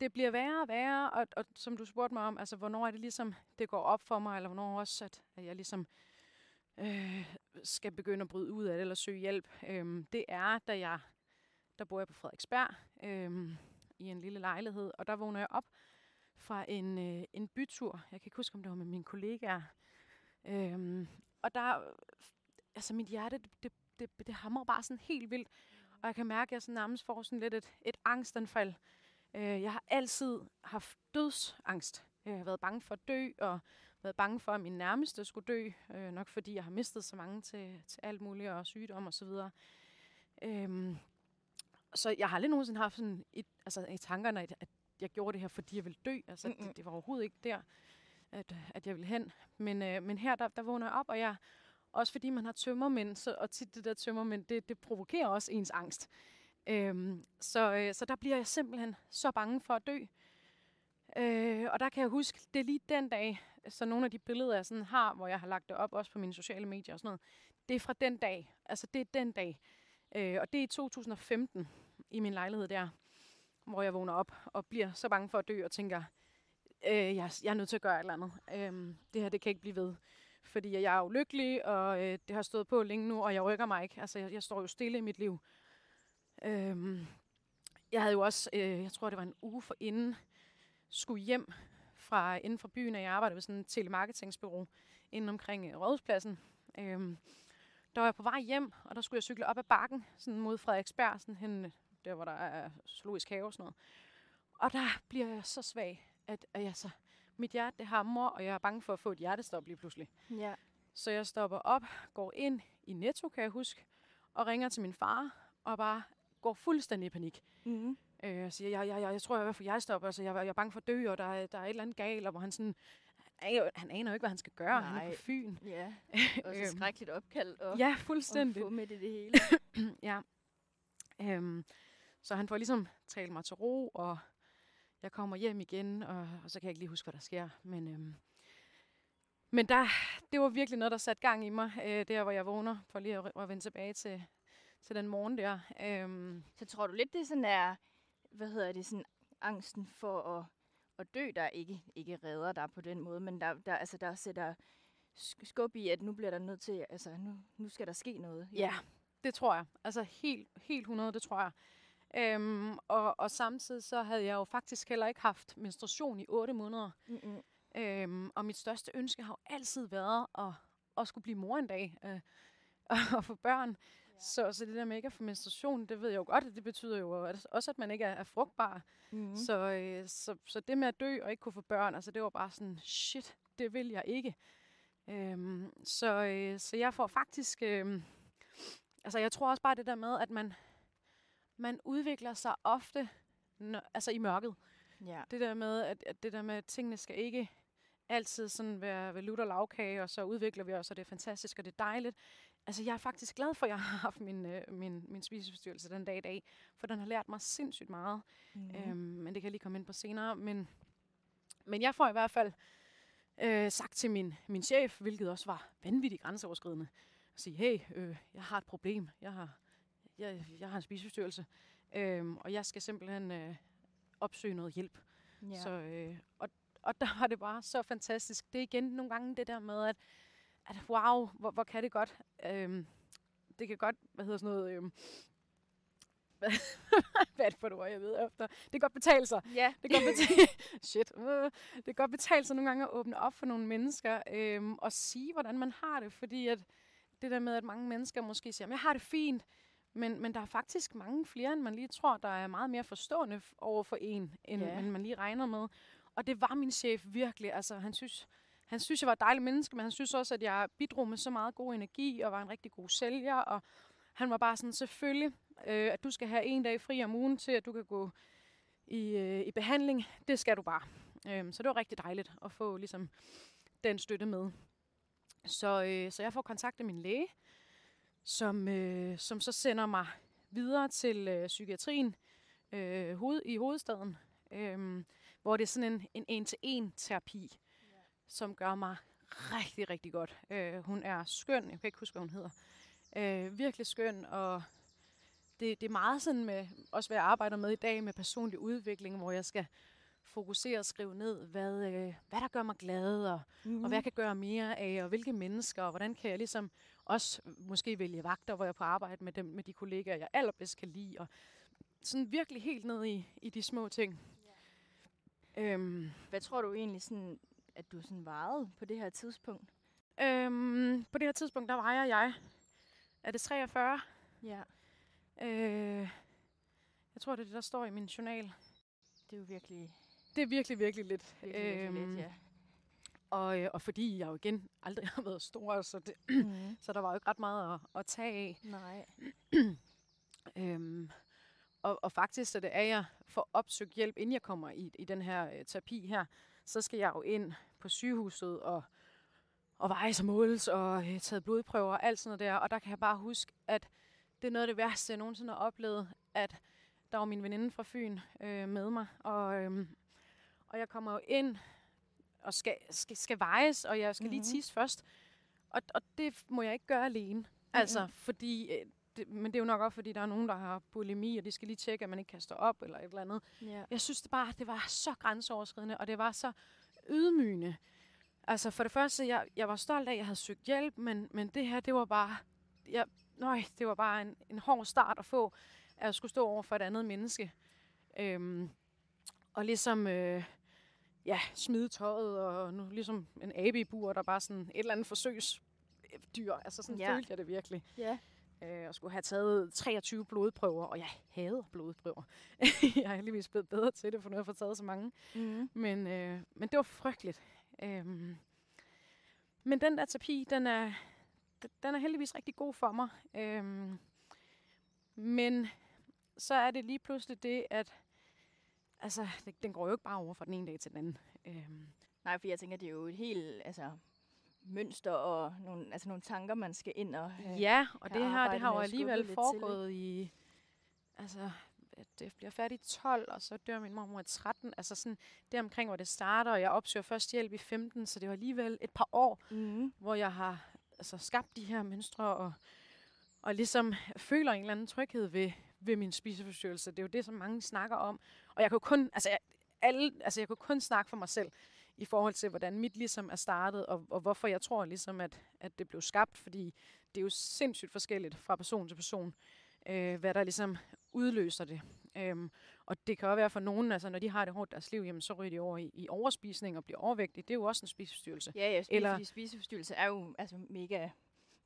det bliver værre og værre, og, og som du spurgte mig om, altså hvornår er det ligesom, det går op for mig, eller hvornår også, at, at jeg ligesom øh, skal begynde at bryde ud af det, eller søge hjælp. Øhm, det er, da jeg, der bor jeg på Frederiksberg, øhm, i en lille lejlighed, og der vågner jeg op fra en, øh, en bytur. Jeg kan ikke huske, om det var med mine kollegaer. Øhm, og der, altså mit hjerte, det, det, det, det hamrer bare sådan helt vildt. Og jeg kan mærke, at jeg sådan nærmest får sådan lidt et, et angstanfald. Øh, jeg har altid haft dødsangst. Jeg har været bange for at dø, og været bange for, at min nærmeste skulle dø. Øh, nok fordi jeg har mistet så mange til, til alt muligt, og sygdom og så videre. Øhm, så jeg har aldrig nogensinde haft sådan et, altså, i tankerne, at, at jeg gjorde det her, fordi jeg ville dø. Altså, det, det var overhovedet ikke der, at, at jeg ville hen. Men, øh, men her, der, der vågner jeg op, og jeg, også fordi man har tømmermænd, så, og tit det der tømmermænd, det, det provokerer også ens angst. Øhm, så, øh, så der bliver jeg simpelthen så bange for at dø. Øh, og der kan jeg huske, det er lige den dag, så nogle af de billeder, jeg sådan har, hvor jeg har lagt det op, også på mine sociale medier og sådan noget, det er fra den dag. Altså, det er den dag. Øh, og det er i 2015 i min lejlighed der, hvor jeg vågner op og bliver så bange for at dø og tænker, øh, jeg, jeg er nødt til at gøre et eller andet. Øh, det her, det kan ikke blive ved. Fordi jeg er ulykkelig, og øh, det har stået på længe nu, og jeg rykker mig ikke. Altså, jeg, jeg står jo stille i mit liv. Øhm, jeg havde jo også, øh, jeg tror, det var en uge for inden, skulle hjem fra inden for byen, og jeg arbejdede ved sådan et telemarketingsbureau inden omkring øh, Rådhuspladsen. Øhm, der var jeg på vej hjem, og der skulle jeg cykle op ad bakken, sådan mod Frederiksberg, sådan hen, øh, der hvor der er zoologisk have og sådan noget. Og der bliver jeg så svag, at, at jeg så, mit hjerte det hamrer, og jeg er bange for at få et hjertestop lige pludselig. Ja. Så jeg stopper op, går ind i Netto, kan jeg huske, og ringer til min far, og bare går fuldstændig i panik. Mm-hmm. Øh, og siger, jeg, jeg, jeg, jeg tror, jeg vil få hjertestop, altså jeg, jeg er bange for at dø, og der, er- der er et eller andet galt, og hvor han sådan, han aner, jo- ikke, hvad han skal gøre, han er Nej. på Fyn. Ja, også Øhm, et skrækkeligt opkald og, Ja, og fuldstændig. få med det, det hele. ja. Øhm, så han får ligesom talt mig til ro, og jeg kommer hjem igen, og, og så kan jeg ikke lige huske, hvad der sker. Men, øhm, men der, det var virkelig noget, der satte gang i mig, øh, der hvor jeg vågner, for lige at, at vende tilbage til, til den morgen der. Øhm, Så tror du lidt, det sådan er, hvad hedder det, sådan angsten for at, at dø, der ikke, ikke redder dig på den måde, men der, der, altså, der sætter sk- skub i, at nu bliver der nødt til, altså nu, nu skal der ske noget. Ja, det tror jeg. Altså helt, helt 100, det tror jeg. Øhm, og, og samtidig så havde jeg jo faktisk heller ikke haft menstruation i 8 måneder. Mm-mm. Øhm, og mit største ønske har jo altid været at, at skulle blive mor en dag. Øh, og få børn. Ja. Så, så det der med ikke at få menstruation, det ved jeg jo godt, at det betyder jo også, at man ikke er, er frugtbar. Mm-hmm. Mm. Så, øh, så, så det med at dø og ikke kunne få børn, altså det var bare sådan, shit, det vil jeg ikke. Øhm, så, øh, så jeg får faktisk, øh, altså jeg tror også bare det der med, at man, man udvikler sig ofte når, altså i mørket. Ja. Det der med, at, at det der med, at tingene skal ikke altid sådan være ved lutter lavkage, og så udvikler vi os, og det er fantastisk, og det er dejligt. Altså, jeg er faktisk glad for, at jeg har haft min, øh, min, min spiseforstyrrelse den dag i dag, for den har lært mig sindssygt meget. Mm. Øhm, men det kan jeg lige komme ind på senere. Men, men jeg får i hvert fald øh, sagt til min, min chef, hvilket også var vanvittigt grænseoverskridende, at sige, hey, øh, jeg har et problem. Jeg har, jeg, jeg har en spiseforstyrrelse, øhm, og jeg skal simpelthen øh, opsøge noget hjælp. ja. Så, øh, og, og der var det bare så fantastisk. Det er igen nogle gange det der med, at, at wow, hvor, hvor kan det godt. Øhm, det kan godt, hvad hedder sådan noget, øhm, hvad, hvad er det for et ord, jeg ved efter? Det kan godt betale sig. ja. Det kan godt betale, shit, det kan godt betale sig nogle gange at åbne op for nogle mennesker øhm, og sige, hvordan man har det. Fordi at det der med, at mange mennesker måske siger, jeg har det fint, men, men der er faktisk mange flere, end man lige tror, der er meget mere forstående over for en, end, Ja. end man lige regner med. Og det var min chef virkelig. Altså, han synes, han synes, jeg var et dejligt menneske, men han synes også, at jeg bidrog med så meget god energi og var en rigtig god sælger. Og han var bare sådan, selvfølgelig, øh, at du skal have en dag fri om ugen til, at du kan gå i, øh, i behandling. Det skal du bare. Øhm, så det var rigtig dejligt at få ligesom, den støtte med. Så, øh, så jeg får kontakt med min læge, som, øh, som så sender mig videre til øh, psykiatrien øh, hoved, i hovedstaden, øh, hvor det er sådan en, en en-til-en terapi, yeah. som gør mig rigtig, rigtig godt. Øh, hun er skøn, jeg kan ikke huske, hvad hun hedder. Øh, virkelig skøn, og det, det er meget sådan med, også hvad jeg arbejder med i dag, med personlig udvikling, hvor jeg skal fokusere og skrive ned, hvad, øh, hvad der gør mig glad, og, mm. og hvad jeg kan gøre mere af, og hvilke mennesker, og hvordan kan jeg ligesom også måske vælge vagter, hvor jeg på arbejde med, dem, med de kollegaer, jeg allerbedst kan lide, og sådan virkelig helt ned i, i de små ting. Yeah. Øhm, Hvad tror du egentlig, sådan, at du sådan varede på det her tidspunkt? øhm, på det her tidspunkt, der vejer jeg, er det 43? Ja. Øh, jeg tror, det er det, der står i min journal. Det er jo virkelig, Det er virkelig, virkelig lidt. virkelig, virkelig Øhm, let, ja. Og, øh, og fordi jeg jo igen aldrig har været stor, så, det, Mm. så der var jo ikke ret meget at, at tage af. Nej. Øhm, og, og faktisk, så det er jeg får opsøgt hjælp, inden jeg kommer i, i den her øh, terapi her, så skal jeg jo ind på sygehuset og, og vejes og måles og øh, taget blodprøver og alt sådan noget der. Og der kan jeg bare huske, at det er noget af det værste, jeg nogensinde har oplevet, at der var min veninde fra Fyn øh, med mig. Og, øhm, og jeg kommer jo ind, og skal, skal, skal vejes, og jeg skal mm-hmm. lige tisse først. Og, og det må jeg ikke gøre alene. Altså, fordi... Øh, det, men det er jo nok også, fordi der er nogen, der har bulimi, og de skal lige tjekke, at man ikke kaster op, eller et eller andet. Ja. Jeg synes det bare, det var så grænseoverskridende, og det var så ydmygende. Altså for det første, jeg, jeg var stolt af, at jeg havde søgt hjælp, men, men det her, det var bare, jeg, nøj, det var bare en, en hård start at få, at jeg skulle stå over for et andet menneske. Øhm, og ligesom, øh, ja, smide tøjet, og nu ligesom en abe i bur, der bare sådan et eller andet forsøgsdyr. Altså sådan Ja. følte jeg det virkelig. Ja. Øh, og skulle have taget 23 blodprøver, og jeg hader blodprøver. jeg er heldigvis blevet bedre til det, for nu har jeg fået taget så mange. Mm. Men, øh, men det var frygteligt. Øhm, men den der terapi, den er, den er heldigvis rigtig god for mig. Øhm, men så er det lige pludselig det, at altså, det, den går jo ikke bare over fra den ene dag til den anden. Øhm, Nej, for jeg tænker, det er jo et helt altså, mønster og nogle, altså, nogle tanker, man skal ind og have. ja, og det her, det har jo alligevel lidt til, foregået i... Altså, det bliver færdigt i 12, og så dør min mormor i 13. Altså sådan, det omkring, hvor det starter, og jeg opsøger først hjælp i 15, så det var alligevel et par år, Mm. hvor jeg har altså, skabt de her mønstre, og, og ligesom føler en eller anden tryghed ved, ved min spiseforstyrrelse. Det er jo det, som mange snakker om. Og jeg kunne kun, altså, jeg, alle, altså, jeg kunne kun snakke for mig selv, i forhold til, hvordan mit ligesom er startet, og, og hvorfor jeg tror ligesom, at, at det blev skabt, fordi det er jo sindssygt forskelligt fra person til person, øh, hvad der ligesom udløser det. Øhm, og det kan også være for nogen, altså når de har det hårdt deres liv, jamen, så ryger de over i, i overspisning og bliver overvægtige. Det er jo også en spiseforstyrrelse. Ja, ja, Eller- Eller... fordi spiseforstyrrelse er jo altså, mega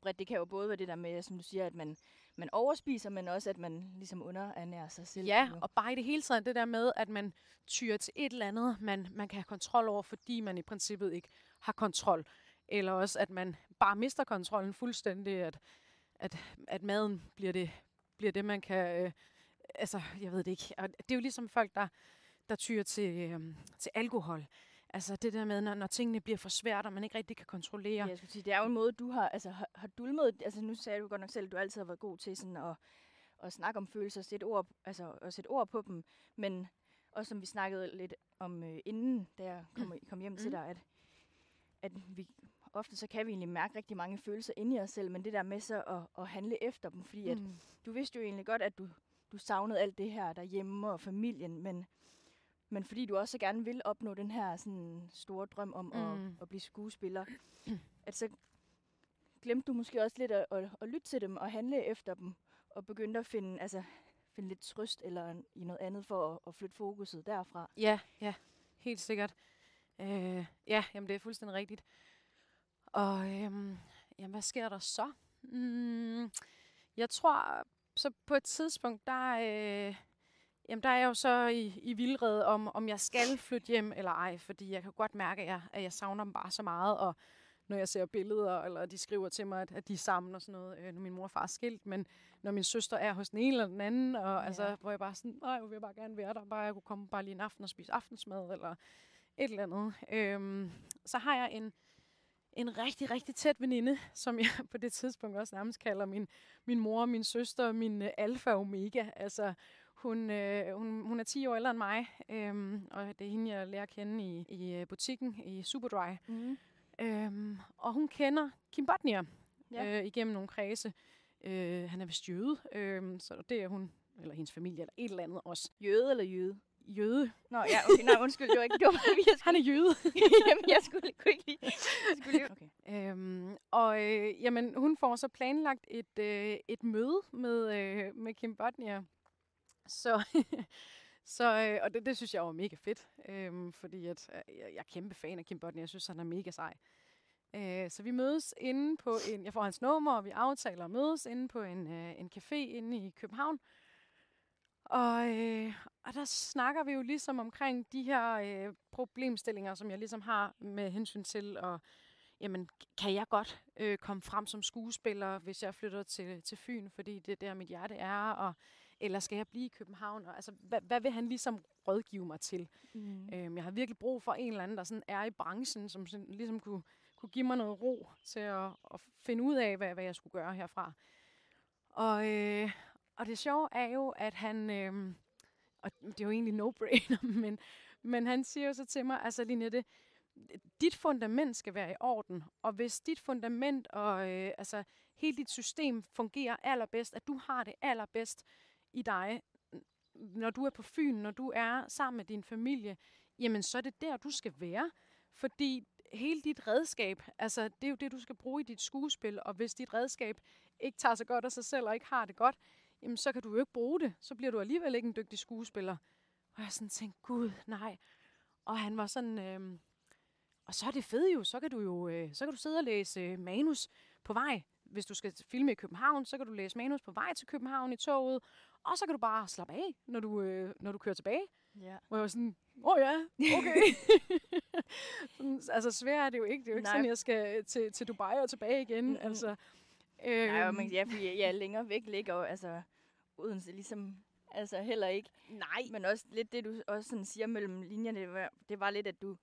bredt. Det kan jo både være det der med, som du siger, at man, man overspiser, men også at man ligesom underernærer sig selv. Ja, jo. og bare i det hele taget det der med, at man tyrer til et eller andet, man, man kan have kontrol over, fordi man i princippet ikke har kontrol. Eller også, at man bare mister kontrollen fuldstændig, at, at, at maden bliver det, bliver det, man kan... Øh, altså, jeg ved det ikke. Og det er jo ligesom folk, der, der tyrer til, øh, til alkohol. Altså det der med, når, når tingene bliver for svært, og man ikke rigtig kan kontrollere. Ja, jeg skulle sige, det er jo en måde, du har, altså, har, har dulmet, altså nu sagde du godt nok selv, at du altid har været god til sådan at, at snakke om følelser, sætte ord, altså at sætte ord på dem, men også som vi snakkede lidt om øh, inden, da jeg kom, kom hjem til Mm. dig, at, at vi ofte så kan vi egentlig mærke rigtig mange følelser inde i os selv, men det der med så at, at handle efter dem, fordi at Mm. du vidste jo egentlig godt, at du, du savnede alt det her derhjemme og familien, men, men fordi du også så gerne vil opnå den her sådan, store drøm om mm. At, at blive skuespiller, at så glemte du måske også lidt at, at, at lytte til dem og handle efter dem, og begyndte at finde, altså, finde lidt trøst eller i noget andet for at, at flytte fokuset derfra. Ja, ja, helt sikkert. Øh, ja, jamen det er fuldstændig rigtigt. Og øhm, jamen, hvad sker der så? Mm, jeg tror, så på et tidspunkt, der, øh, jamen, der er jeg jo så i, i vildred om, om jeg skal flytte hjem eller ej, fordi jeg kan godt mærke, at jeg, at jeg savner dem bare så meget, og når jeg ser billeder, eller de skriver til mig, at, at de er sammen og sådan noget, øh, når min mor og far er skilt, men når min søster er hos den ene eller den anden, og ja. altså, hvor jeg bare sådan, nej, jeg vil bare gerne være der, bare jeg kunne komme bare lige en aften og spise aftensmad, eller et eller andet. Øhm, så har jeg en, en rigtig, rigtig tæt veninde, som jeg på det tidspunkt også nærmest kalder min, min mor, min søster, min øh, alfa og omega. Altså, hun, øh, hun, hun er 10 år ældre end mig, øhm, og det er hende, jeg lærer at kende i, i øh, butikken i Superdry. Mm. Øhm, og hun kender Kim Botnier Ja. øh, igennem nogle kredse. Øh, han er vist jøde, øh, så det er hun, eller hendes familie, eller et eller andet også. Jøde eller jøde? Jøde. Nå ja, okay, nej, undskyld, det var ikke, det var jeg Han er jøde. Jamen, jeg skulle, kunne ikke. Jeg skulle lige okay. Øhm, og øh, jamen, hun får så planlagt et, øh, et møde med, øh, med Kim Botnier. Så, så øh, og det, det synes jeg var mega fedt, øh, fordi at, øh, jeg, jeg er kæmpe fan af Kim Botnier. Jeg synes, han er mega sej. Øh, så vi mødes inde på en, jeg får hans nummer, og vi aftaler at mødes inde på en, øh, en café inde i København. Og, øh, og der snakker vi jo ligesom omkring de her øh, problemstillinger, som jeg ligesom har med hensyn til at jamen, kan jeg godt øh, komme frem som skuespiller, hvis jeg flytter til, til Fyn, fordi det er der, mit hjerte er, og, eller skal jeg blive i København? Og, altså, hvad, hvad vil han ligesom rådgive mig til? Mm. Øhm, jeg har virkelig brug for en eller anden, der sådan er i branchen, som sådan, ligesom kunne, kunne give mig noget ro til at, at finde ud af, hvad, hvad jeg skulle gøre herfra. Og, øh, og det sjove er jo, at han, øh, og det er jo egentlig no-brainer, men, men han siger jo så til mig, altså Linette, dit fundament skal være i orden, og hvis dit fundament og øh, altså hele dit system fungerer allerbedst, at du har det allerbedst i dig, når du er på Fyn, når du er sammen med din familie, jamen så er det der, du skal være. Fordi hele dit redskab, altså det er jo det, du skal bruge i dit skuespil, og hvis dit redskab ikke tager sig godt af sig selv og ikke har det godt, jamen så kan du jo ikke bruge det. Så bliver du alligevel ikke en dygtig skuespiller. Og jeg sådan tænkte, gud, nej. Og han var sådan, øh, og så er det fedt jo, så kan du jo øh, så kan du sidde og læse øh, manus på vej. Hvis du skal filme i København, så kan du læse manus på vej til København i toget, og så kan du bare slappe af, når du, øh, når du kører tilbage. Ja. Hvor jeg var sådan, åh oh ja, okay. sådan, altså svært er det jo ikke. Det er jo ikke Nej. sådan, jeg skal til, til Dubai og tilbage igen. Mm-mm. Altså, Øh, Nej, og øhm, ja, fordi ja, længere væk ligger jo, altså Odense ligesom, altså heller ikke. nej, Men også lidt det, du også sådan siger mellem linjerne, det var, det var lidt, at du,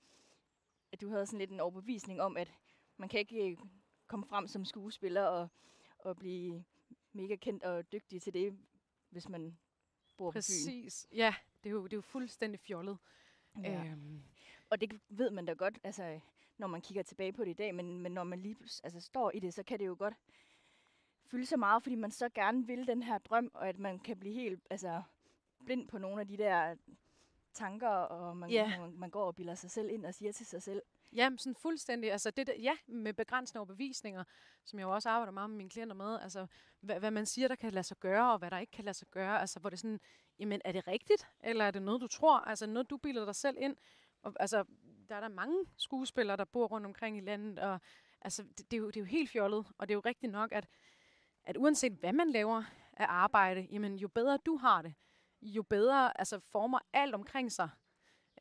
at du havde sådan lidt en overbevisning om, at man kan ikke øh, komme frem som skuespiller og, og blive mega kendt og dygtig til det, hvis man bor på Fyn. præcis. Ja, det er, jo, det er jo fuldstændig fjollet. Ja. Øhm, Og det ved man da godt, altså, når man kigger tilbage på det i dag, men, men når man lige altså, står i det, så kan det jo godt fylde så meget, fordi man så gerne vil den her drøm, og at man kan blive helt altså, blind på nogle af de der tanker, og man, Ja. man, man går og bilder sig selv ind og siger til sig selv, Jamen, sådan fuldstændig. Altså det der, ja, med begrænsende overbevisninger, som jeg jo også arbejder meget med mine klienter med. Altså, hvad, hvad man siger, der kan lade sig gøre, og hvad der ikke kan lade sig gøre. Altså, hvor det er sådan, jamen, er det rigtigt? Eller er det noget, du tror? Altså, noget, du bilder dig selv ind? Og, altså, der er der mange skuespillere, der bor rundt omkring i landet, og altså, det, det, er jo, det er jo helt fjollet. Og det er jo rigtigt nok, at, at uanset hvad man laver af arbejde, jamen, jo bedre du har det, jo bedre altså, former alt omkring sig.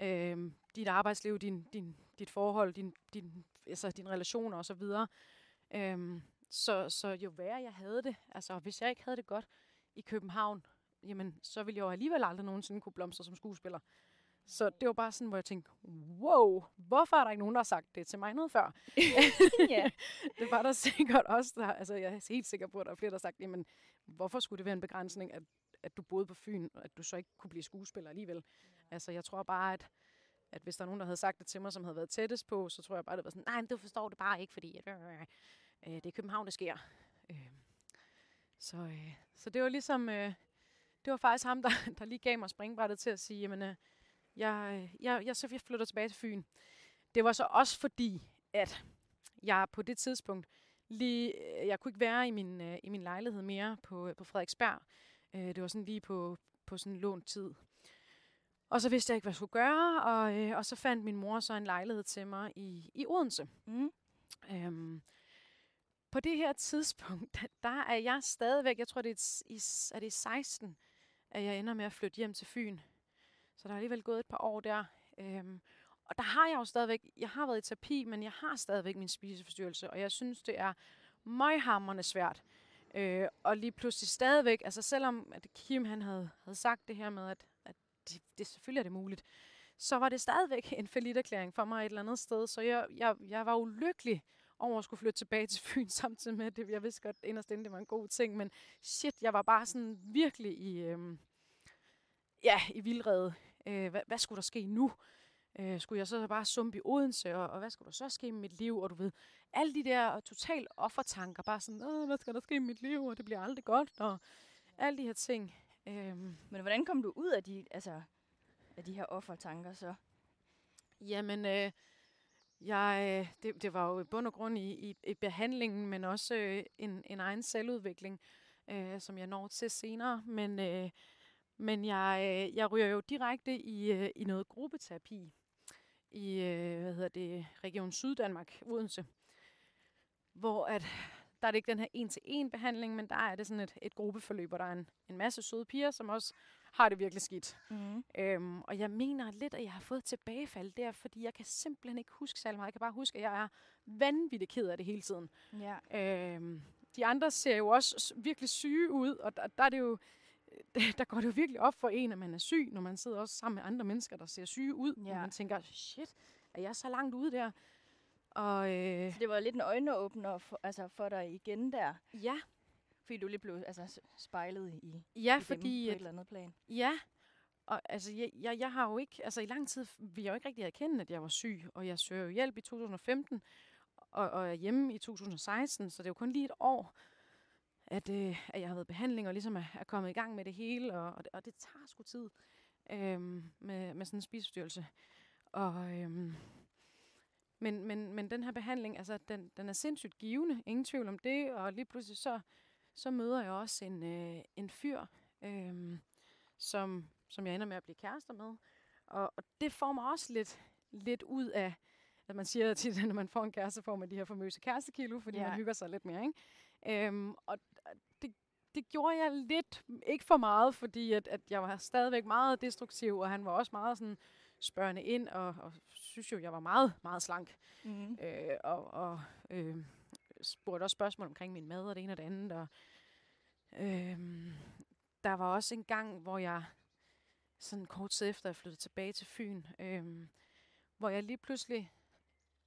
øh, dit arbejdsliv, din, din, dit forhold, din, din, altså dine relationer osv. Øhm, så, så jo værre jeg havde det, altså hvis jeg ikke havde det godt i København, jamen så ville jeg jo alligevel aldrig nogensinde kunne blomstre som skuespiller. Så det var bare sådan, hvor jeg tænkte, wow, hvorfor er der ikke nogen, der har sagt det til mig noget før? ja, det var der sikkert også, der, altså jeg er helt sikker på, at der er flere, der har sagt, jamen hvorfor skulle det være en begrænsning, at, at du boede på Fyn, og at du så ikke kunne blive skuespiller alligevel? Altså jeg tror bare, at, at hvis der er nogen, der havde sagt det til mig, som havde været tættest på, så tror jeg bare, det var sådan, nej, men du forstår det bare ikke, fordi at, øh, det er København, der sker. Øh, så, øh, så det var ligesom, øh, det var faktisk ham, der, der lige gav mig springbrættet til at sige, jamen, øh, jeg, jeg, jeg, så jeg flytter tilbage til Fyn. Det var så også fordi, at jeg på det tidspunkt lige, jeg kunne ikke være i min, øh, i min lejlighed mere på, på Frederiksberg. Øh, det var sådan lige på, på sådan en lånt tid. Og så vidste jeg ikke, hvad jeg skulle gøre, og, øh, og så fandt min mor så en lejlighed til mig i, i Odense. mm. Øhm, på det her tidspunkt, der er jeg stadigvæk, jeg tror det er, i, er det i 16, at jeg ender med at flytte hjem til Fyn. Så der er alligevel gået et par år der. Øhm, og der har jeg jo stadigvæk, jeg har været i terapi, men jeg har stadigvæk min spiseforstyrrelse, og jeg synes, det er møghamrende svært. Øh, og lige pludselig stadigvæk, altså selvom at Kim han havde, havde sagt det her med, at det, det selvfølgelig er det muligt, så var det stadigvæk en erklæring for mig et eller andet sted. Så jeg, jeg, jeg var ulykkelig over at skulle flytte tilbage til Fyn, samtidig med, at det, jeg vidste godt inderst inde, det var en god ting, men shit, jeg var bare sådan virkelig i, øhm, ja, i vildrede. Øh, hvad, hvad skulle der ske nu? Øh, skulle jeg så bare sumpe i Odense, og, og hvad skulle der så ske med mit liv? Og du ved, alle de der total offertanker, bare sådan, hvad skal der ske med mit liv, og det bliver aldrig godt, og alle de her ting. Øhm, Men hvordan kom du ud af de, altså, af de her offertanker så? Jamen, øh, jeg, øh, det, det var jo i bund og grund i, i, i behandlingen, men også øh, en, en egen selvudvikling, øh, som jeg når til senere. Men, øh, men jeg, øh, jeg ryger jo direkte i, øh, i noget gruppeterapi i øh, hvad hedder det, Region Syddanmark, Odense, hvor at, der er det ikke den her en-til-en behandling, men der er det sådan et, et gruppeforløb, hvor der er en, en masse søde piger, som også har det virkelig skidt. Mm. Øhm, og jeg mener lidt, at jeg har fået tilbagefald der, fordi jeg kan simpelthen ikke huske særlig meget. Jeg kan bare huske, at jeg er vanvittigt ked af det hele tiden. Ja. Øhm, de andre ser jo også virkelig syge ud, og der, der er det jo der går det jo virkelig op for en, at man er syg, når man sidder også sammen med andre mennesker, der ser syge ud. Ja. Og man tænker, shit, er jeg så langt ude der? Og øh, Så det var lidt en øjenåbner for, altså for dig igen der, ja, fordi du lige blev altså, spejlet i, ja i fordi dem på et eller andet plan. Ja, og altså, jeg, jeg, jeg har jo ikke, altså i lang tid vil jeg jo ikke rigtig erkende, at jeg var syg, og jeg søger jo hjælp i 2015, og, og er hjemme i 2016, så det er jo kun lige et år, at, øh, at jeg har været i behandling, og ligesom er, er kommet i gang med det hele, og, og, det, og det tager sgu tid øh, med, med sådan en spiseforstyrrelse. Og, øh, men, men, men den her behandling, altså, den, den er sindssygt givende, ingen tvivl om det, og lige pludselig så, så møder jeg også en, øh, en fyr, øh, som, som jeg ender med at blive kærester med. Og, og det får mig også lidt, lidt ud af, at man siger tit, at når man får en kæreste, får man de her famøse kærestekilo, fordi ja. man hygger sig lidt mere. Ikke? Øhm, og det, det gjorde jeg lidt, ikke for meget, fordi at, at jeg var stadigvæk meget destruktiv, og han var også meget sådan spørgende ind, og, og synes jo, jeg var meget, meget slank. Mm. Øh, og og øh, spurgte også spørgsmål omkring min mad og det ene og det andet. Og, øh, der var også en gang, hvor jeg sådan kort tid efter, jeg flyttede tilbage til Fyn, øh, hvor jeg lige pludselig,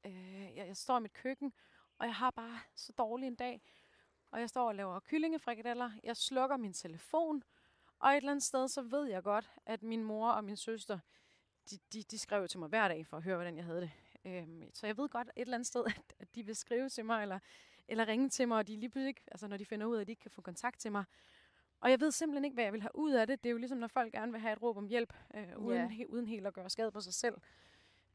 øh, jeg, jeg står i mit køkken, og jeg har bare så dårlig en dag, og jeg står og laver kyllingefrikadeller, jeg slukker min telefon, og et eller andet sted, så ved jeg godt, at min mor og min søster, de, de, de skrev til mig hver dag for at høre, hvordan jeg havde det. Øhm, så jeg ved godt et eller andet sted, at, at de vil skrive til mig, eller, eller ringe til mig, og de lige pludselig, altså når de finder ud af, at de ikke kan få kontakt til mig, og jeg ved simpelthen ikke, hvad jeg vil have ud af det. Det er jo ligesom, når folk gerne vil have et råb om hjælp, øh, uden, yeah. he, uden helt at gøre skade på sig selv.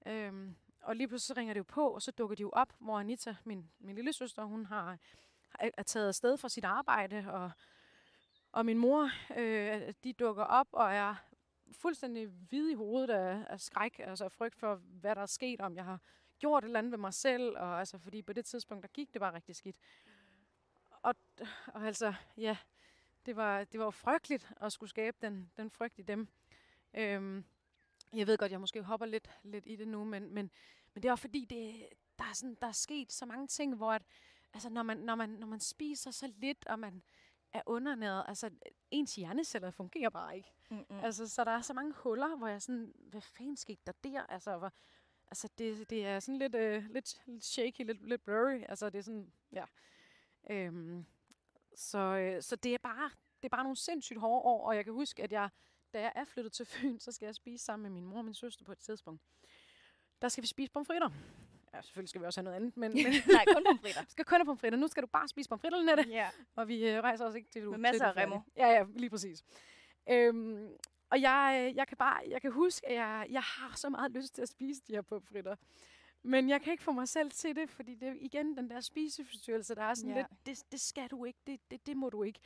Øhm, og lige pludselig så ringer det jo på, og så dukker de jo op, hvor Anita, min, min lille søster, hun har, er taget afsted fra sit arbejde, og, og min mor, øh, de dukker op og er fuldstændig hvide i hovedet af, af skræk, altså frygt for, hvad der er sket, om jeg har gjort et eller andet ved mig selv, og altså, fordi på det tidspunkt, der gik det bare rigtig skidt. Og, og altså, ja, det var, det var frygteligt at skulle skabe den, den frygt i dem. Øhm, jeg ved godt, jeg måske hopper lidt, lidt i det nu, men, men, men det er også fordi, det, der, er sådan, der er sket så mange ting, hvor at, altså, når, man, når, man, når man spiser så lidt, og man er undernæret, altså ens hjerneceller fungerer bare ikke. Mm-hmm. Altså, så der er så mange huller, hvor jeg sådan, hvad fanden skete der der? Altså, hvor, altså det, det er sådan lidt, øh, lidt, lidt shaky, lidt, lidt blurry. Altså, det er sådan, ja. Øhm, så, øh, så det er bare det er bare nogle sindssygt hårde år, og jeg kan huske, at jeg, da jeg er flyttet til Fyn, så skal jeg spise sammen med min mor og min søster på et tidspunkt. Der skal vi spise pomfritter. Ja, selvfølgelig skal vi også have noget andet, men... men Nej, kun pomfritter. Skal kun have pomfritter. Nu skal du bare spise pomfritter, Nette. Ja. Og vi øh, rejser også ikke til du... Med masser af remo. Ja, ja, lige præcis. Øhm, og jeg, jeg, kan bare, jeg kan huske, at jeg, jeg har så meget lyst til at spise de her pomfritter. Men jeg kan ikke få mig selv til det, fordi det er igen den der spiseforstyrrelse, der er sådan ja. lidt, det, det skal du ikke, det, det, det må du ikke.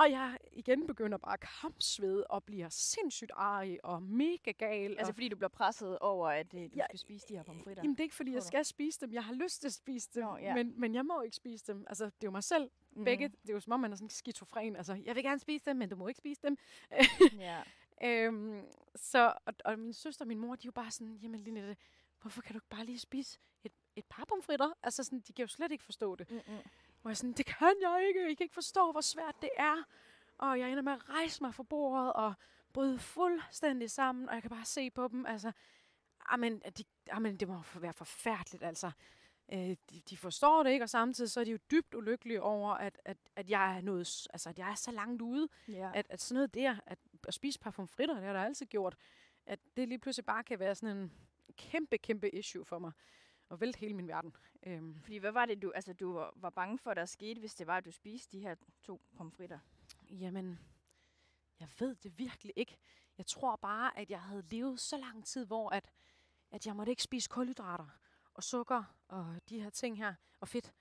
Og jeg igen begynder bare at kampsvede og bliver sindssygt arg og mega gal. Altså og fordi du bliver presset over, at øh, du ja, skal spise de her pomfritter? Jamen det er ikke fordi, jeg skal spise dem. Jeg har lyst til at spise dem, oh, ja. men, men jeg må ikke spise dem. Altså det er jo mig selv. Mm. Begge, det er jo som om man er sådan skizofren. Altså jeg vil gerne spise dem, men du må ikke spise dem. ja. øhm, så, og, og min søster og min mor, de er jo bare sådan, jamen Linette, hvorfor kan du ikke bare lige spise et, et par pomfritter? Altså sådan, de kan jo slet ikke forstå det. Mm-mm. Hvor jeg sådan, det kan jeg ikke. I kan ikke forstå, hvor svært det er. Og jeg ender med at rejse mig fra bordet og bryde fuldstændig sammen. Og jeg kan bare se på dem, altså, amen, de, amen, det må være forfærdeligt, altså. Øh, de, de forstår det ikke, og samtidig så er de jo dybt ulykkelige over, at, at, at jeg er noget, altså, at jeg er så langt ude, ja. at, at sådan noget der, at, at spise parfumfritter, det har der altid gjort, at det lige pludselig bare kan være sådan en kæmpe, kæmpe issue for mig og vælte hele min verden. Øhm. Fordi hvad var det, du, altså, du var, var bange for, der skete, hvis det var, at du spiste de her to pomfritter? Jamen, jeg ved det virkelig ikke. Jeg tror bare, at jeg havde levet så lang tid, hvor at, at jeg måtte ikke spise kulhydrater og sukker og de her ting her, og fedt.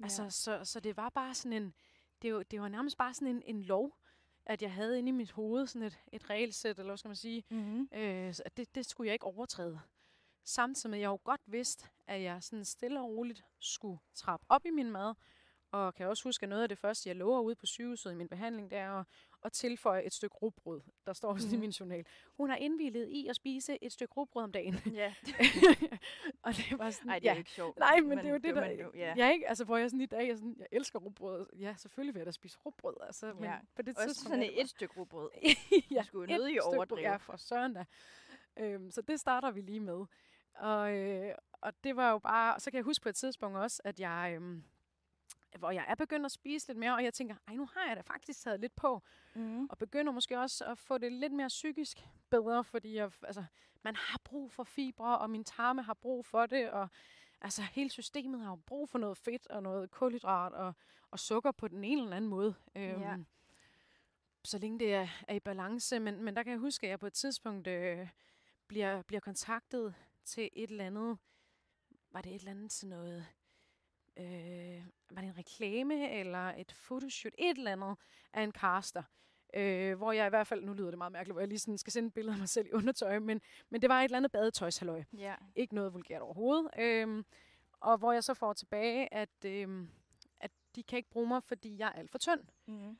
Ja. Altså, så, så det var bare sådan en, det var, det var nærmest bare sådan en, en lov, at jeg havde inde i mit hoved sådan et, et regelsæt, eller hvad skal man sige. Mm-hmm. Øh, det, det skulle jeg ikke overtræde. Samtidig med, at jeg jo godt vidste, at jeg sådan stille og roligt skulle trappe op i min mad, og kan også huske, at noget af det første, jeg lover ude på sygehuset i min behandling, det er at, at tilføje et stykke rugbrød. Der står også mm. i mhm. min journal. Hun har indvildet i at spise et stykke rugbrød om dagen. Ja. og det var sådan... Nej, det er ja. ikke sjovt. Nej, men, men det er jo det, der... Jo, ja. Jeg, ikke, altså, hvor jeg sådan i dag, jeg, sådan, jeg elsker rugbrød. Ja, selvfølgelig vil jeg da spise rugbrød. Altså, men ja. på det også sådan et, et stykke rugbrød. ja, du skulle nødig overdrive. Ja, for søren da. Øhm, så det starter vi lige med. Og, øh, og det var jo bare... Så kan jeg huske på et tidspunkt også, at jeg... Øhm, hvor jeg er begyndt at spise lidt mere, og jeg tænker, ej, nu har jeg da faktisk taget lidt på, Mm. og begynder måske også at få det lidt mere psykisk bedre, fordi jeg, altså, man har brug for fibre, og min tarme har brug for det, og altså, hele systemet har jo brug for noget fedt og noget kulhydrat og, og sukker på den ene eller anden måde. Øhm, Ja. Så længe det er, er i balance. Men, men der kan jeg huske, at jeg på et tidspunkt øh, bliver, bliver kontaktet til et eller andet, var det et eller andet til noget, øh, var det en reklame eller et fotoshoot, et eller andet af en caster. Øh, hvor jeg i hvert fald, nu lyder det meget mærkeligt, hvor jeg lige sådan skal sende et billede af mig selv i undertøj, men, men det var et eller andet badetøjshalløj. Ja. Ikke noget vulgært overhovedet. Øhm, og hvor jeg så får tilbage, at, øhm, at de kan ikke bruge mig, fordi jeg er alt for tynd. Mm.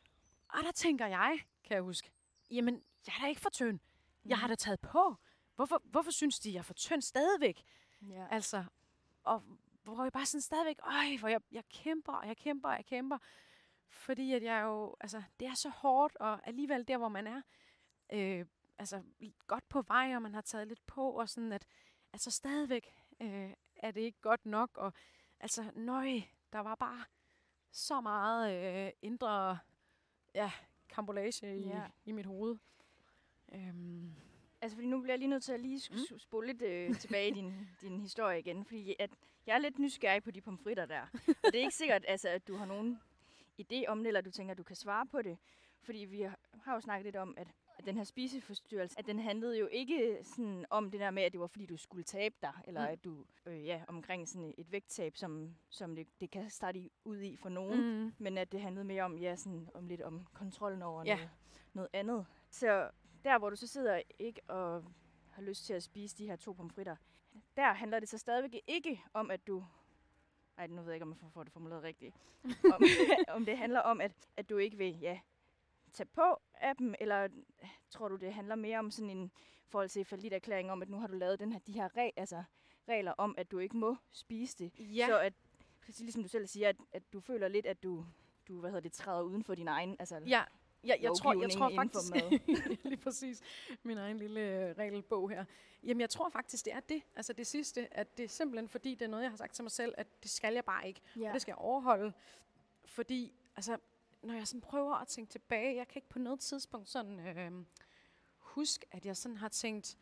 Og der tænker jeg, kan jeg huske, jamen, jeg er da ikke for tynd. Jeg har da taget på. Hvorfor, hvorfor synes de, jeg er for tynd stadigvæk? Ja. Altså, og hvor jeg bare sådan stadigvæk, øj, hvor jeg, jeg kæmper, og jeg kæmper, og jeg kæmper. Fordi at jeg jo, altså, det er så hårdt, og alligevel der, hvor man er, øh, altså, godt på vej, og man har taget lidt på, og sådan, at altså, stadigvæk øh, er det ikke godt nok, og altså, nøj, der var bare så meget øh, indre, ja, kambolage i, Ja. i mit hoved. Øhm, Altså, fordi nu bliver jeg lige nødt til at lige mm. spole lidt øh, tilbage i din, din historie igen, fordi at jeg er lidt nysgerrig på de pomfritter der. Og det er ikke sikkert, altså, at du har nogen idé om det, eller du tænker, at du kan svare på det. Fordi vi har jo snakket lidt om, at, at den her spiseforstyrrelse, at den handlede jo ikke sådan om det der med, at det var fordi, du skulle tabe dig, eller Mm. at du, øh, ja, omkring sådan et vægttab, som, som det, det kan starte ud i for nogen. Mm, Men at det handlede mere om, ja, sådan, om lidt om kontrollen over Ja. noget, noget andet. Så der, hvor du så sidder ikke og har lyst til at spise de her to pomfritter, der handler det så stadigvæk ikke om, at du... Nej, nu ved jeg ikke, om jeg får det formuleret rigtigt. om, om det handler om, at, at du ikke vil ja, tage på af dem, eller tror du, det handler mere om sådan en forhold til forlidt erklæring om, at nu har du lavet den her, de her reg, altså, regler om, at du ikke må spise det. ja. Så at, ligesom du selv siger, at, at du føler lidt, at du, du hvad hedder det, træder uden for din egen altså, Ja, jeg, jeg tror, jeg tror faktisk, lige præcis, min egen lille øh, regelbog her. Jamen, jeg tror faktisk, det er det. Altså det sidste, at det er simpelthen fordi, det er noget, jeg har sagt til mig selv, at det skal jeg bare ikke. Ja. Og det skal jeg overholde. Fordi, altså, når jeg sådan prøver at tænke tilbage, jeg kan ikke på noget tidspunkt sådan øh, huske, at jeg sådan har tænkt,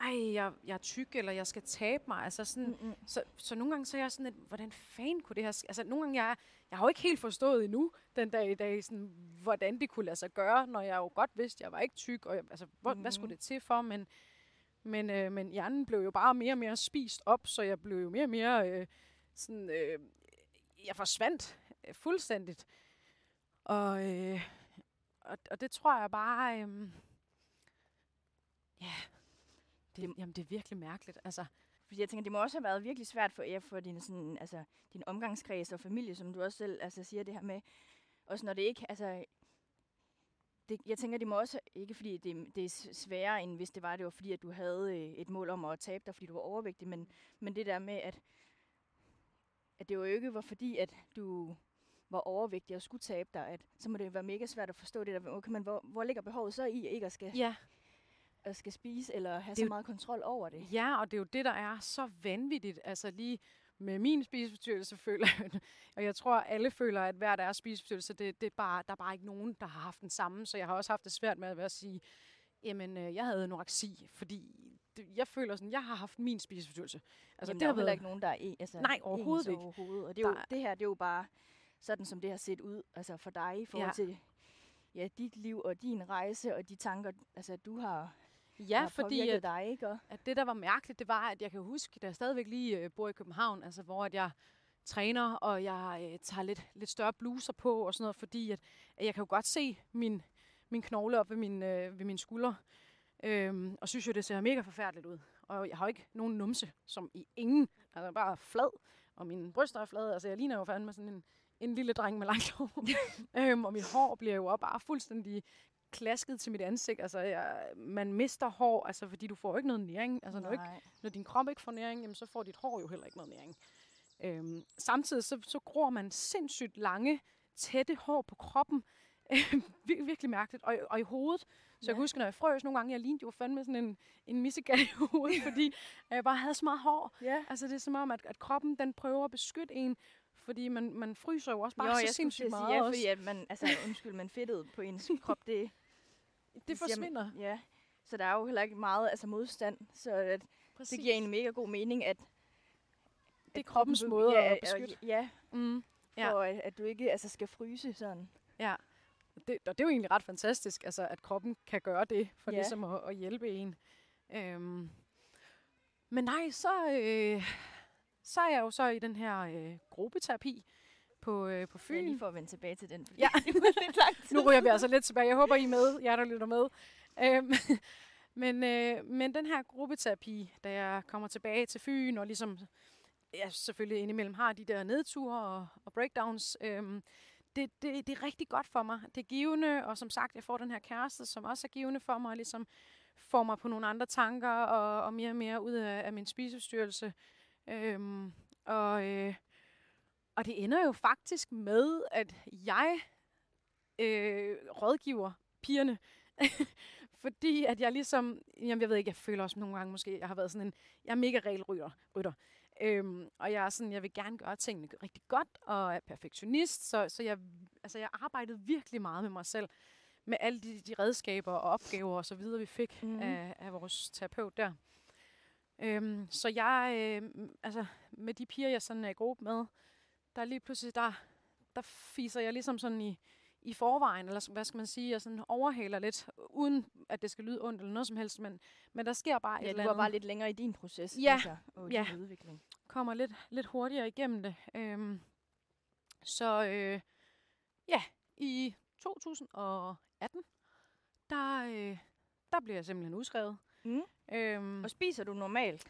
ej, jeg, jeg er tyk, eller jeg skal tabe mig. Altså sådan, så, så nogle gange så er jeg sådan lidt, hvordan fanden kunne det her... Altså nogle gange, jeg, jeg har jo ikke helt forstået endnu, den dag i dag, sådan, hvordan det kunne lade sig gøre, når jeg jo godt vidste, jeg var ikke tyk, og jeg, altså, hvor, mm. hvad skulle Mhm. det til for? Men, men, øh, men hjernen blev jo bare mere og mere spist op, så jeg blev jo mere og mere øh, sådan... Øh, jeg forsvandt øh, fuldstændigt. Og, øh, og, og det tror jeg bare... Øh, ja, det, jamen, det er virkelig mærkeligt. Altså, Fordi jeg tænker, det må også have været virkelig svært for jer, for din, sådan, altså, din omgangskreds og familie, som du også selv altså, siger det her med. Også når det ikke, altså... Det, jeg tænker, det må også, ikke fordi det, det er sværere, end hvis det var, det var fordi, at du havde øh, et mål om at tabe dig, fordi du var overvægtig, men, men det der med, at, at det jo ikke var fordi, at du var overvægtig og skulle tabe dig, at, så må det være mega svært at forstå det der. Okay, men hvor, hvor ligger behovet så i, ikke at skal, ja, at skal spise, eller have Det så jo- meget kontrol over det? Ja, og det er jo det, der er så vanvittigt. Altså lige med min spiseforstyrrelse føler jeg, og jeg tror, alle føler, at hver deres spiseforstyrrelse, det, det er bare, der er bare ikke nogen, der har haft den samme. Så jeg har også haft det svært med at være at sige, jamen, øh, jeg havde anoreksi, fordi det, jeg føler sådan, jeg har haft min spiseforstyrrelse. Altså, Jamen, der er jo heller ikke nogen, der er en, altså, Nej, overhovedet ikke. Overhovedet. Og det, er jo, Der det her, det er jo bare sådan, som det har set ud altså for dig i forhold ja. til ja, dit liv og din rejse og de tanker, altså, du har, Ja, har fordi at, dig, ikke? Og, at det, der var mærkeligt, det var, at jeg kan huske, da jeg stadigvæk lige øh, bor i København, altså hvor at jeg træner, og jeg øh, tager lidt, lidt større bluser på og sådan noget, fordi at, at jeg kan jo godt se min, min knogle op ved min, øh, ved min skulder, øhm, og synes jo, det ser mega forfærdeligt ud. Og jeg har jo ikke nogen numse, som i ingen, altså bare flad, og mine bryster er flade, altså jeg ligner jo fandme sådan en, en lille dreng med langt hår. øhm, og mit hår bliver jo bare fuldstændig klasket til mit ansigt. Altså, jeg, man mister hår, altså, fordi du får jo ikke noget næring. Altså, når, ikke, når din krop ikke får næring, jamen, så får dit hår jo heller ikke noget næring. Øhm, samtidig så, så gror man sindssygt lange, tætte hår på kroppen. Vir- virkelig mærkeligt. Og, og i hovedet. Så ja. jeg Ja. kan huske, når jeg frøs nogle gange, jeg lignede jo fandme sådan en, en missegat i hovedet, fordi jeg bare havde så meget hår. Ja. Altså det er som om, at, at kroppen den prøver at beskytte en, Fordi man, man fryser jo også bare jo, så jeg sindssygt meget ja, fordi at man, altså undskyld, man fedtet på ens krop, det, det forsvinder. ja. Så der er jo heller ikke meget altså modstand, så at Præcis. det giver en mega god mening, at det er kroppens måde ja, at beskytte. Ja, Mm. Ja. for at, at du ikke altså, skal fryse sådan. Ja, det, og det er jo egentlig ret fantastisk, altså, at kroppen kan gøre det, for ja. ligesom at, at hjælpe en. Øhm. Men nej, så, øh, så er jeg jo så i den her øh, gruppeterapi på, øh, på Ja, Fyn. lige for at vende tilbage til den, fordi Ja. det var lidt lang tid. nu ryger vi altså lidt tilbage. Jeg håber, I er med, jer der lytter med. Øhm, men, øh, men den her gruppeterapi, da jeg kommer tilbage til Fyn, og ligesom jeg selvfølgelig indimellem har de der nedture og, og breakdowns, øhm, det, det, det er rigtig godt for mig. Det er givende, og som sagt, jeg får den her kæreste, som også er givende for mig, og ligesom får mig på nogle andre tanker, og, og mere og mere ud af, af min spiseforstyrrelse. Øhm, og, øh, og det ender jo faktisk med, at jeg øh, rådgiver pigerne. Fordi at jeg ligesom, jamen jeg ved ikke, jeg føler også nogle gange måske, jeg har været sådan en, jeg er mega regelrytter. Rytter. Øhm, og jeg er sådan, jeg vil gerne gøre tingene rigtig godt, og er perfektionist, så, så jeg, altså jeg arbejdede virkelig meget med mig selv, med alle de, de redskaber og opgaver og så videre, vi fik mm. af, af vores terapeut der. Øhm, så jeg, øh, altså med de piger, jeg sådan er i gruppe med, der er lige pludselig, der, der fiser jeg ligesom sådan i, i forvejen, eller hvad skal man sige, jeg sådan overhaler lidt, uden at det skal lyde ondt eller noget som helst, men, men der sker bare et Ja, eller du var andet. bare lidt længere i din proces. Ja, Altså, og ja. din udvikling. kommer lidt, lidt hurtigere igennem det. Øhm, så øh, ja, i 2018, der, øh, der bliver jeg simpelthen udskrevet. Mm. Øhm, Og spiser du normalt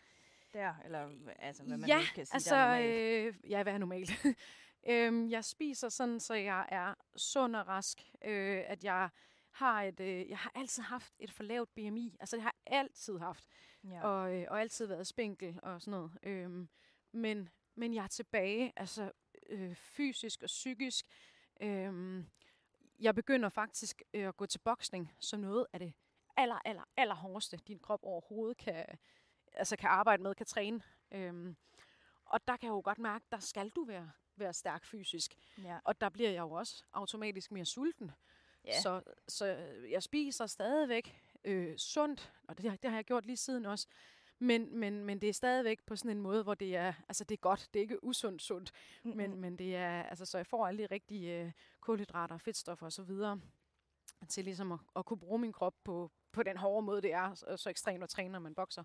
der? Eller altså, hvad man ja, kan sige, altså, der er normalt? øh, ja, hvad er normalt? øhm, jeg spiser sådan, så jeg er sund og rask. Øh, at jeg har et, øh, jeg har altid haft et for lavt BMI. Altså, det har jeg altid haft. Ja. og, øh, og altid været spinkel og sådan noget. Øhm, men, men jeg er tilbage, altså øh, fysisk og psykisk. Øhm, jeg begynder faktisk øh, at gå til boksning som noget af det aller, aller, aller hårdeste, din krop overhovedet kan, altså kan arbejde med, kan træne. Øhm, og der kan jeg jo godt mærke, der skal du være, være stærk fysisk. ja. Og der bliver jeg jo også automatisk mere sulten. Ja. Så, så jeg spiser stadigvæk øh, sundt, og det, det har jeg gjort lige siden også. Men, men, men det er stadigvæk på sådan en måde, hvor det er, altså det er godt, det er ikke usundt sundt, men, men det er, altså så jeg får alle de rigtige øh, kulhydrater, fedtstoffer og så videre, til ligesom at, at kunne bruge min krop på, på den hårde måde, det er så, så ekstremt at træne, når man bokser.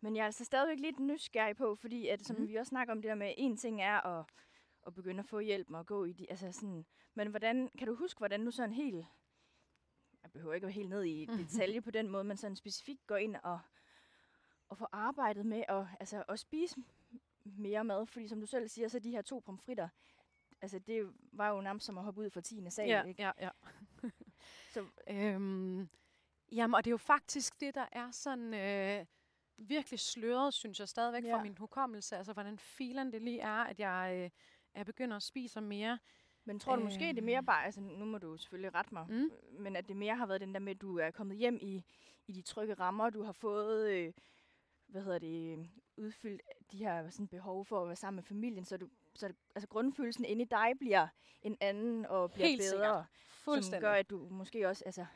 Men jeg er altså stadigvæk lidt nysgerrig på, fordi at, som Mhm. vi også snakker om det der med, en ting er at, at begynde at få hjælp og gå i de, altså sådan, men hvordan, kan du huske, hvordan du sådan helt, jeg behøver ikke at være helt ned i detalje på den måde, men sådan specifikt går ind og, og får arbejdet med at, altså, at spise mere mad, fordi som du selv siger, så de her to pomfritter, altså det var jo nærmest som at hoppe ud fra 10. sal, ja, ikke? ja, ja. Så, Øhm, jamen, og det er jo faktisk det, der er sådan øh, virkelig sløret, synes jeg stadigvæk ja. Fra min hukommelse. Altså, hvordan filen det lige er, at jeg, øh, jeg begynder at spise mere. men tror du måske, det er mere Øhm. bare, altså nu må du selvfølgelig rette mig, Mm. men at det mere har været den der med, at du er kommet hjem i, i de trygge rammer, du har fået, øh, hvad hedder det, øh, udfyldt de her sådan, behov for at være sammen med familien, så, du, så altså, grundfølelsen inde i dig bliver en anden og bliver Helt sikkert. bedre, som Fuldstændig. gør, at du måske også altså,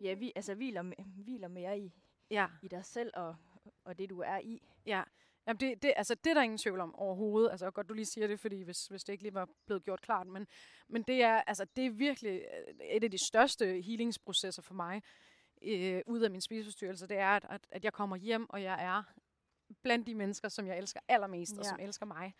ja, vi, altså, hviler, hviler mere i, Ja, i dig selv og, og det, du er i. ja. Jamen det, det, altså, det er der ingen tvivl om overhovedet. Altså, godt, du lige siger det, fordi hvis, hvis det ikke lige var blevet gjort klart. Men, men det, er, altså, det er virkelig øh, et af de største healingsprocesser for mig øh, ud af min spiseforstyrrelse. Det er, at, at jeg kommer hjem, og jeg er blandt de mennesker, som jeg elsker allermest, ja. og som elsker mig.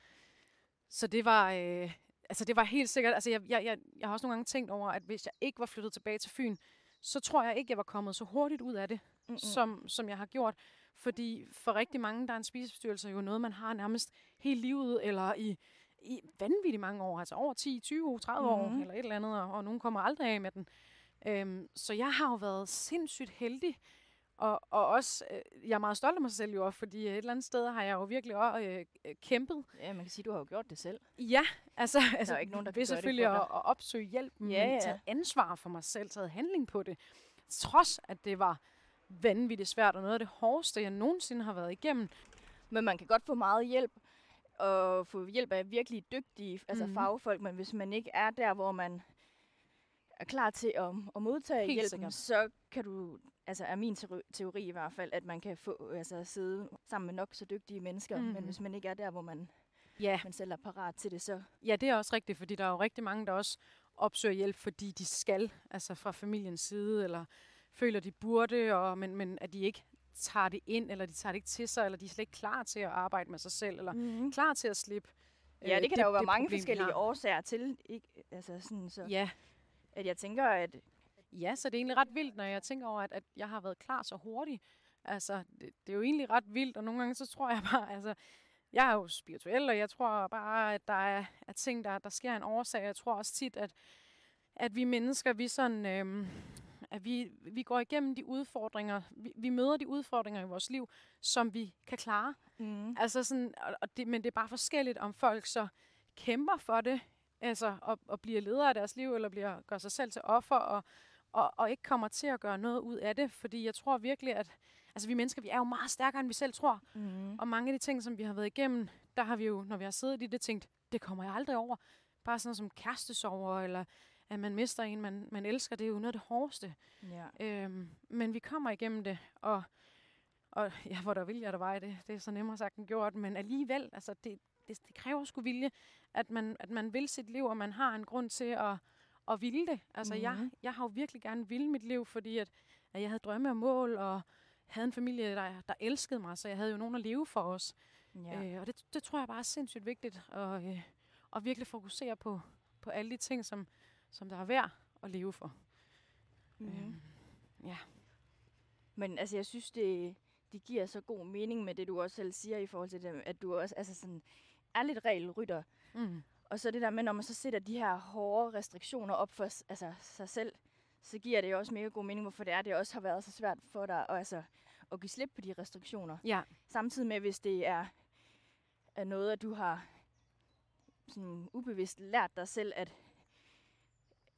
Så det var, øh, altså, det var helt sikkert... Altså, jeg, jeg, jeg, jeg har også nogle gange tænkt over, at hvis jeg ikke var flyttet tilbage til Fyn, så tror jeg ikke, jeg var kommet så hurtigt ud af det, Mm-mm. som, som jeg har gjort. Fordi for rigtig mange, der er en spiseforstyrrelse jo noget, man har nærmest hele livet, eller i, i vanvittigt mange år, altså over 10, 20, 30 år, Mhm. eller et eller andet, og, og nogen kommer aldrig af med den. Øhm, så jeg har jo været sindssygt heldig, og, og også, øh, jeg er meget stolt af mig selv jo, fordi et eller andet sted har jeg jo virkelig også øh, øh, kæmpet. Ja, man kan sige, du har jo gjort det selv. Ja, altså, altså ikke nogen, der det selvfølgelig at, at opsøge hjælp, men Ja, taget ansvar for mig selv, taget handling på det. Trods at det var vanvittigt svært, og noget af det hårdeste, jeg nogensinde har været igennem. Men man kan godt få meget hjælp at få hjælp af virkelig dygtige altså Mhm. fagfolk, men hvis man ikke er der, hvor man er klar til at, at modtage Helt hjælpen, sikkert. så kan du, altså er min teori, i hvert fald, at man kan få, altså sidde sammen med nok så dygtige mennesker, mm. men Mhm. hvis man ikke er der, hvor man, Ja, man selv er parat til det, så ja, det er også rigtigt, fordi der er jo rigtig mange, der også opsøger hjælp, fordi de skal, altså fra familiens side, eller føler, de burde, og, men, men at de ikke tager det ind, eller de tager det ikke til sig, eller de er slet ikke klar til at arbejde med sig selv, eller mm. klar til at slippe. Ja, øh, det kan der jo være mange problem, forskellige årsager til, ikke? Altså sådan, så, Ja, at jeg tænker, at Ja, så det er egentlig ret vildt, når jeg tænker over, at, at jeg har været klar så hurtigt. Altså, det, det er jo egentlig ret vildt, og nogle gange så tror jeg bare, altså, jeg er jo spirituel, og jeg tror bare, at der er, er ting, der, der sker en årsag. Jeg tror også tit, at, at vi mennesker, vi sådan, øhm, at vi, vi går igennem de udfordringer, vi, vi møder de udfordringer i vores liv, som vi kan klare. mm. Altså sådan, og, og det, men det er bare forskelligt, om folk så kæmper for det, altså og, og bliver ledere af deres liv, eller bliver gør sig selv til offer, og, og, og ikke kommer til at gøre noget ud af det. Fordi jeg tror virkelig, at altså, vi mennesker, vi er jo meget stærkere, end vi selv tror. Mm. Og mange af de ting, som vi har været igennem, der har vi jo, når vi har siddet i det, tænkt, det kommer jeg aldrig over. Bare sådan noget som kærestesover, eller at man mister en, man, man elsker, det er jo noget af det hårdeste. Ja. Øhm, men vi kommer igennem det, og, og ja, hvor der vilje er der vej, det, det er så nemmere sagt end gjort, men alligevel, altså det, det, det kræver sgu vilje, at man, at man vil sit liv, og man har en grund til at, at ville det. Altså mm. jeg, Mhm. jeg har jo virkelig gerne ville mit liv, fordi at, at jeg havde drømme og mål, og havde en familie, der, der elskede mig, så jeg havde jo nogen at leve for os. Ja. Øh, og det, det tror jeg bare er sindssygt vigtigt, at, øh, at virkelig fokusere på, på alle de ting, som, som der er værd at leve for. mm. Øhm, ja. Men altså, jeg synes, det, det giver så god mening med det, du også selv siger i forhold til det, at du også altså sådan, er lidt regelrytter. Mm. Og så det der med, når man så sætter de her hårde restriktioner op for altså, sig selv, så giver det jo også mega god mening, hvorfor det er, det også har været så svært for dig at, altså, at give slip på de restriktioner. Ja, Samtidig med, hvis det er, er noget, at du har sådan ubevidst lært dig selv, at,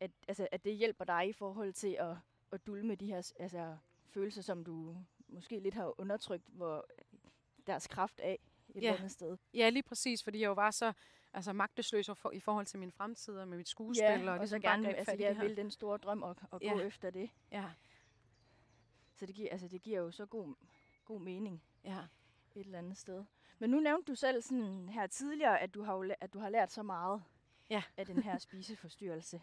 at, altså, at det hjælper dig i forhold til at, at dulme de her altså, følelser, som du måske lidt har undertrykt, hvor deres kraft af et Ja. andet sted. Ja, lige præcis, fordi jeg jo var så altså, magtesløs for, i forhold til min fremtid og med mit skuespil. Ja, og, og så ligesom gerne, greb altså jeg det her. vil den store drøm og, og Ja. gå efter det. Ja, Så det giver, altså, det giver jo så god, god mening ja. et eller andet sted. Men nu nævnte du selv sådan her tidligere, at du har, at du har lært så meget Ja. af den her spiseforstyrrelse.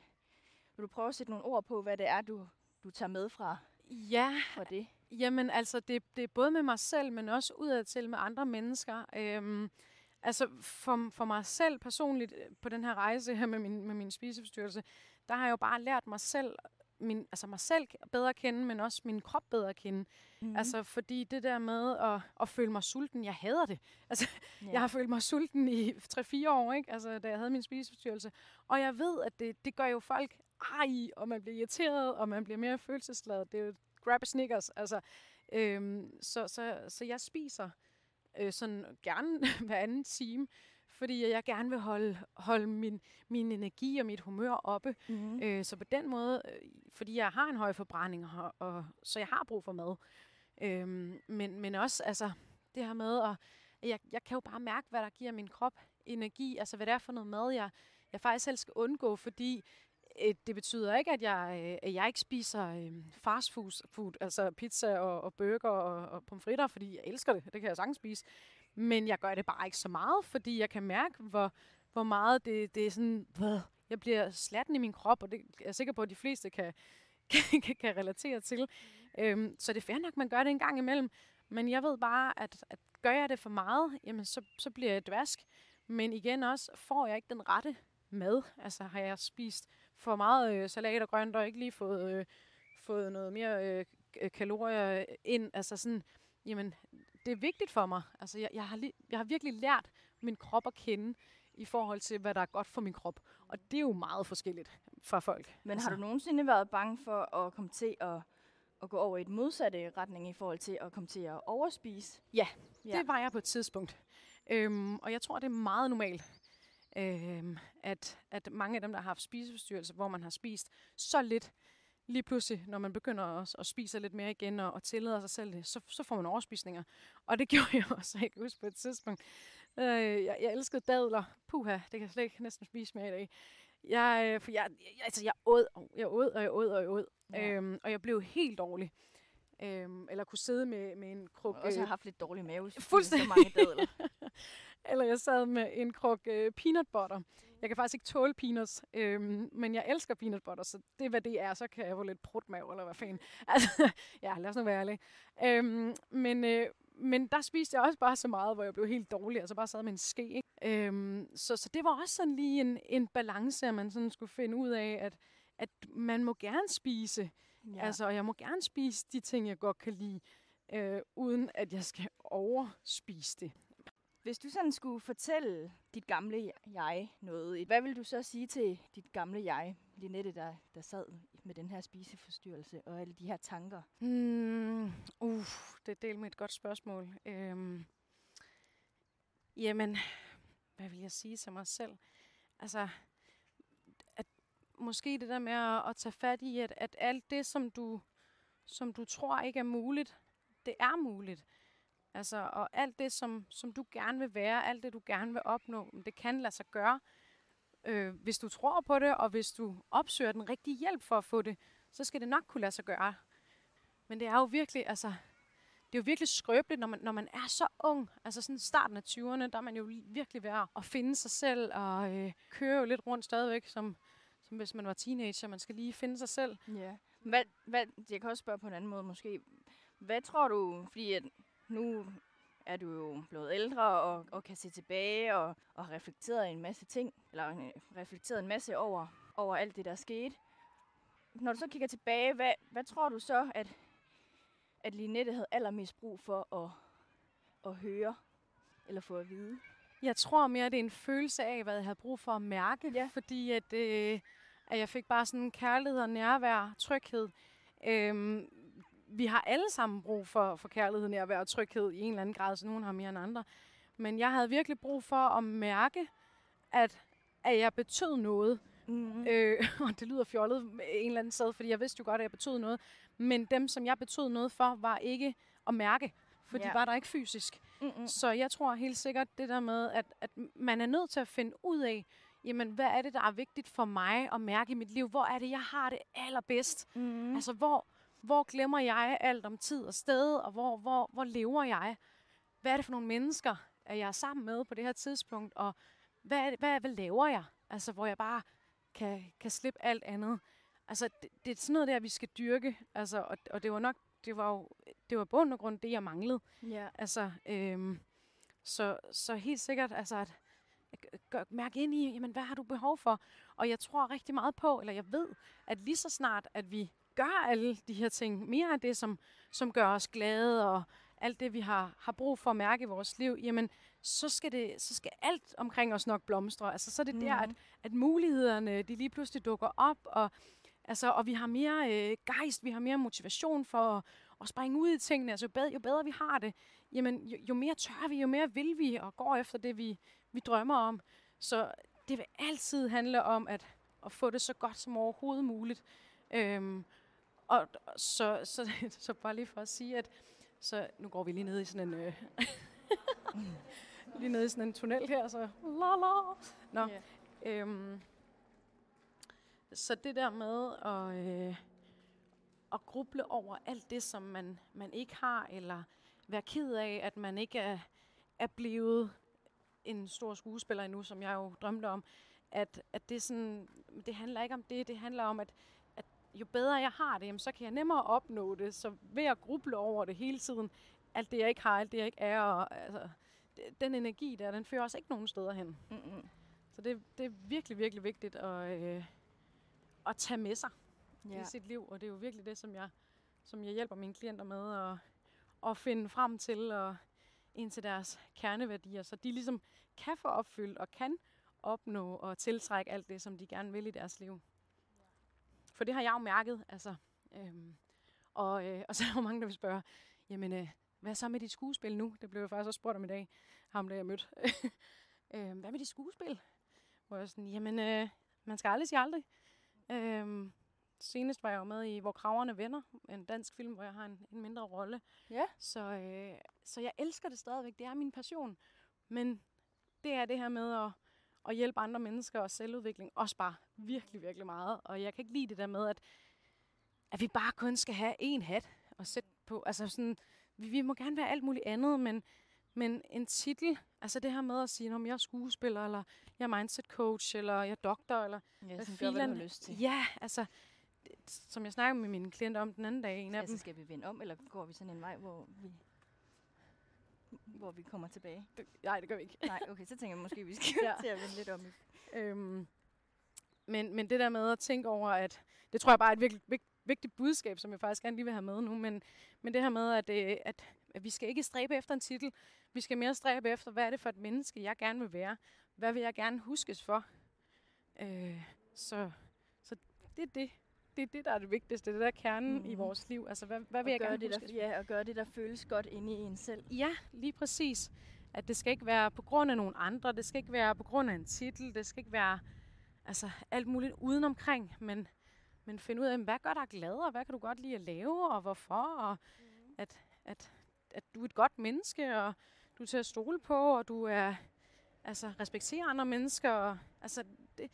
Vil du prøve at sætte nogle ord på, hvad det er, du, du tager med fra, Ja, fra det? Jamen altså, det, det er både med mig selv, men også udadtil med andre mennesker. Øhm, altså, for, for mig selv personligt øh, på den her rejse her med min, med min spiseforstyrrelse, der har jeg jo bare lært mig selv, min, altså mig selv bedre at kende, men også min krop bedre at kende. Mm. Altså, fordi det der med at, at føle mig sulten, jeg hader det. Altså, ja. Jeg har følt mig sulten i 3-4 år, ikke? Altså, da jeg havde min spiseforstyrrelse. Og jeg ved, at det, det gør jo folk ej, og man bliver irriteret, og man bliver mere følelsesladet. Det er jo grab a Snickers. Altså, øhm, så, så, så jeg spiser øh, sådan gerne hver anden time, fordi jeg gerne vil holde, holde min, min energi og mit humør oppe. Mm. Øh, så på den måde, øh, fordi jeg har en høj forbrænding, og, og, så jeg har brug for mad. Øhm, men, men også altså, det her med, at jeg, jeg kan jo bare mærke, hvad der giver min krop energi, altså hvad det er for noget mad, jeg, jeg faktisk helst skal undgå, fordi Øh, det betyder ikke, at jeg, øh, at jeg ikke spiser øh, fast food, altså pizza og, og burger og, og pomfritter, fordi jeg elsker det, det kan jeg sagtens spise. Men jeg gør det bare ikke så meget, fordi jeg kan mærke, hvor, hvor meget det, det er sådan, jeg bliver slatten i min krop, og det er jeg sikker på, at de fleste kan, kan, kan, kan relatere til. Øhm, så det er fair nok, man gør det en gang imellem. Men jeg ved bare, at, at gør jeg det for meget, jamen så, så bliver jeg dvask. Men igen også, får jeg ikke den rette mad. Altså har jeg spist for meget øh, salat og grønt, og ikke lige fået, øh, fået noget mere øh, k- kalorier ind. Altså sådan, jamen, det er vigtigt for mig. Altså jeg, jeg, har, li- jeg har virkelig lært min krop at kende i forhold til, hvad der er godt for min krop. Og det er jo meget forskelligt fra folk. Men altså, har du nogensinde været bange for at komme til at, at gå over i den modsatte retning i forhold til at komme til at overspise? Ja, Ja. Det var jeg på et tidspunkt. Øhm, og jeg tror, det er meget normalt, øhm, at, at mange af dem, der har haft spiseforstyrrelse, hvor man har spist så lidt, lige pludselig, når man begynder at, at spise lidt mere igen og, og tillader sig selv det, så, så får man overspisninger. Og det gjorde jeg også, jeg kan huske på et tidspunkt. Øh, jeg, jeg elskede dadler. Puha, det kan jeg slet ikke næsten spise mere i dag. Jeg, øh, for jeg, jeg, altså, jeg åd, og jeg åd, og jeg åd, og jeg åd. Ja. Øhm, og jeg blev helt dårlig. Øhm, eller kunne sidde med, med en kruk... Har også øh, haft lidt dårlig mave, fuldstændig. så mange dadler. eller jeg sad med en kruk øh, peanut butter. Jeg kan faktisk ikke tåle peanuts, øhm, men jeg elsker peanut butter, så det er, hvad det er. Så kan jeg få lidt prutmave, eller hvad fanden. Altså, ja, lad os nu være ærlig. Øhm, men, øh, men der spiste jeg også bare så meget, hvor jeg blev helt dårlig, altså bare sad med en ske. Ikke? Øhm, så, så det var også sådan lige en, en balance, at man sådan skulle finde ud af, at, at man må gerne spise. Ja. Altså, og jeg må gerne spise de ting, jeg godt kan lide, øh, uden at jeg skal overspise det. Hvis du sådan skulle fortælle dit gamle jeg noget, hvad vil du så sige til dit gamle jeg, Linette, der, der sad med den her spiseforstyrrelse og alle de her tanker? Mm, uh, det er del med et godt spørgsmål. Øhm, jamen, hvad vil jeg sige til mig selv? Altså, at måske det der med at, at tage fat i, at, at alt det, som du, som du tror ikke er muligt, det er muligt. Altså, og alt det, som, som du gerne vil være, alt det, du gerne vil opnå, det kan lade sig gøre. Øh, hvis du tror på det, og hvis du opsøger den rigtige hjælp for at få det, så skal det nok kunne lade sig gøre. Men det er jo virkelig, altså, det er jo virkelig skrøbeligt, når man, når man er så ung. Altså sådan starten af 20'erne, der er man jo virkelig ved at finde sig selv og øh, køre jo lidt rundt stadigvæk, som, som hvis man var teenager. Man skal lige finde sig selv. Ja. Hvad, hvad, jeg kan også spørge på en anden måde måske. Hvad tror du, fordi at nu er du jo blevet ældre og, og kan se tilbage og, og har reflekteret en masse ting, eller øh, reflekteret en masse over, over alt det, der er sket. Når du så kigger tilbage, hvad, hvad tror du så, at, at Linette havde allermest brug for at, at høre eller få at vide? Jeg tror mere, det er en følelse af, hvad jeg havde brug for at mærke. Ja. Fordi at, øh, at jeg fik bare sådan kærlighed og nærvær, tryghed. Øhm, vi har alle sammen brug for, for kærlighed, nærvær og tryghed i en eller anden grad, så nogen har mere end andre. Men jeg havde virkelig brug for at mærke, at, at jeg betød noget. Mm. Øh, og det lyder fjollet en eller anden sted, fordi jeg vidste jo godt, at jeg betød noget. Men dem, som jeg betød noget for, var ikke at mærke, for de Ja. var der ikke fysisk. Mm-mm. Så jeg tror helt sikkert det der med, at, at man er nødt til at finde ud af, jamen, hvad er det, der er vigtigt for mig at mærke i mit liv? Hvor er det, jeg har det allerbedst? Mm. Mm. Altså, hvor, hvor glemmer jeg alt om tid og sted, og hvor, hvor, hvor lever jeg? Hvad er det for nogle mennesker, at jeg er sammen med på det her tidspunkt? Og hvad, det, hvad, hvad laver jeg? Altså, hvor jeg bare kan, kan slippe alt andet. Altså, det, det er sådan noget der, vi skal dyrke. Altså, og, og det var nok, det var jo, det var bund og grund det, jeg manglede. Ja. Altså, øhm, så, så helt sikkert, altså at, at gør, mærke ind i, jamen, hvad har du behov for? Og jeg tror rigtig meget på, eller jeg ved, at lige så snart, at vi gør alle de her ting, mere af det, som, som gør os glade, og alt det, vi har, har brug for at mærke i vores liv, jamen, så skal, det, så skal alt omkring os nok blomstre. Altså, så er det mm. der, at, at mulighederne, de lige pludselig dukker op, og, altså, og vi har mere øh, gejst, vi har mere motivation for at, at springe ud i tingene. Altså, jo bedre, jo bedre vi har det, jamen, jo, jo mere tør vi, jo mere vil vi, og går efter det, vi, vi drømmer om. Så det vil altid handle om at, at få det så godt som overhovedet muligt. Øhm, og så, så, så bare lige for at sige, at så nu går vi lige ned i sådan en... Øh, lige ned i sådan en tunnel her, så la la. Nå, Ja. øhm, så det der med at, øh, at gruble over alt det, som man, man ikke har, eller være ked af, at man ikke er, er blevet en stor skuespiller endnu, som jeg jo drømte om, at, at det, sådan, det handler ikke om det, det handler om, at jo bedre jeg har det, jamen, så kan jeg nemmere opnå det. Så ved at gruble over det hele tiden, alt det jeg ikke har, alt det jeg ikke er, og, altså, den energi der, den fører os ikke nogen steder hen. Mm-mm. Så det, det er virkelig, virkelig vigtigt at, øh, at tage med sig. Ja. i sit liv, og det er jo virkelig det, som jeg, som jeg hjælper mine klienter med at, at finde frem til og ind til deres kerneværdier, så de ligesom kan få opfyldt og kan opnå og tiltrække alt det, som de gerne vil i deres liv. For det har jeg jo mærket, altså. Øhm, og, øh, og så er der jo mange, der vil spørge, jamen, øh, hvad så med dit skuespil nu? Det blev jeg faktisk også spurgt om i dag, ham der jeg mødte. øh, hvad med dit skuespil? Hvor jeg sådan, jamen, øh, man skal aldrig sige aldrig. Øhm, senest var jeg jo med i Hvor Kraverne Venner, en dansk film, hvor jeg har en, en mindre rolle. Ja. Så, øh, så jeg elsker det stadigvæk. Det er min passion. Men det er det her med at, at hjælpe andre mennesker og selvudvikling også bare virkelig, virkelig meget. Og jeg kan ikke lide det der med, at, at vi bare kun skal have én hat at sætte på. Altså sådan, vi, vi må gerne være alt muligt andet, men, men en titel, altså det her med at sige, om jeg er skuespiller, eller jeg er mindset coach, eller jeg er doktor, eller Ja, hvad sådan gør, hvad lyst til. Ja, altså, som jeg snakkede med mine klienter om den anden dag, en af dem. skal vi vende om, eller går vi sådan en vej, hvor vi, hvor vi kommer tilbage? Det, nej, det gør vi ikke. Nej, okay, så tænker jeg måske, vi skal Ja. til at vende lidt om. Øhm, men, men det der med at tænke over, at det tror jeg bare er et virkelig vigt, vigtigt budskab, som jeg faktisk gerne lige vil have med nu, men, men det her med, at, øh, at, at vi skal ikke stræbe efter en titel, vi skal mere stræbe efter, hvad er det for et menneske, jeg gerne vil være? Hvad vil jeg gerne huskes for? Øh, så, så det er det. Det er det, der er det vigtigste. Det er det der er kernen mm. i Mhm. vores liv. Altså, hvad, hvad vil Og jeg gøre gerne det, huskes der, ja, og gøre det, der føles godt inde i en selv. Ja, lige præcis. At det skal ikke være på grund af nogle andre, det skal ikke være på grund af en titel, det skal ikke være altså, alt muligt udenomkring, men, men finde ud af, hvad gør dig glad, og hvad kan du godt lide at lave, og hvorfor, og at, at, at du er et godt menneske, og du er til at stole på, og du er, altså, respekterer andre mennesker. Og, altså, det,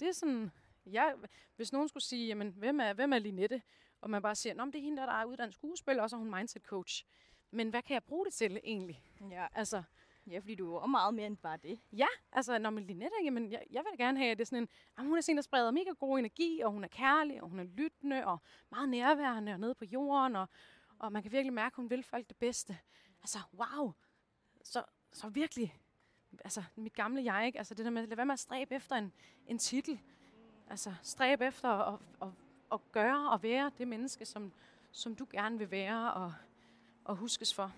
det er sådan, ja, hvis nogen skulle sige, jamen, hvem er, hvem er Linette? Og man bare siger, Nå, men det er hende, der er uddannet skuespiller, og så er hun mindset coach. Men hvad kan jeg bruge det til egentlig? Ja. Altså, ja, fordi du er jo meget mere end bare det. ja, altså, når man Linette, jamen, jeg, jeg vil da gerne have, at det er sådan en, jamen, hun er sådan der spreder mega god energi, og hun er kærlig, og hun er lyttende, og meget nærværende, og nede på jorden, og, og man kan virkelig mærke, at hun vil folk det bedste. Altså, wow! Så, så virkelig, altså, mit gamle jeg, ikke? Altså, det der med, lad være med at stræbe efter en, en titel. Altså, stræbe efter at, at, at gøre og være det menneske, som, som du gerne vil være, og, og huskes for.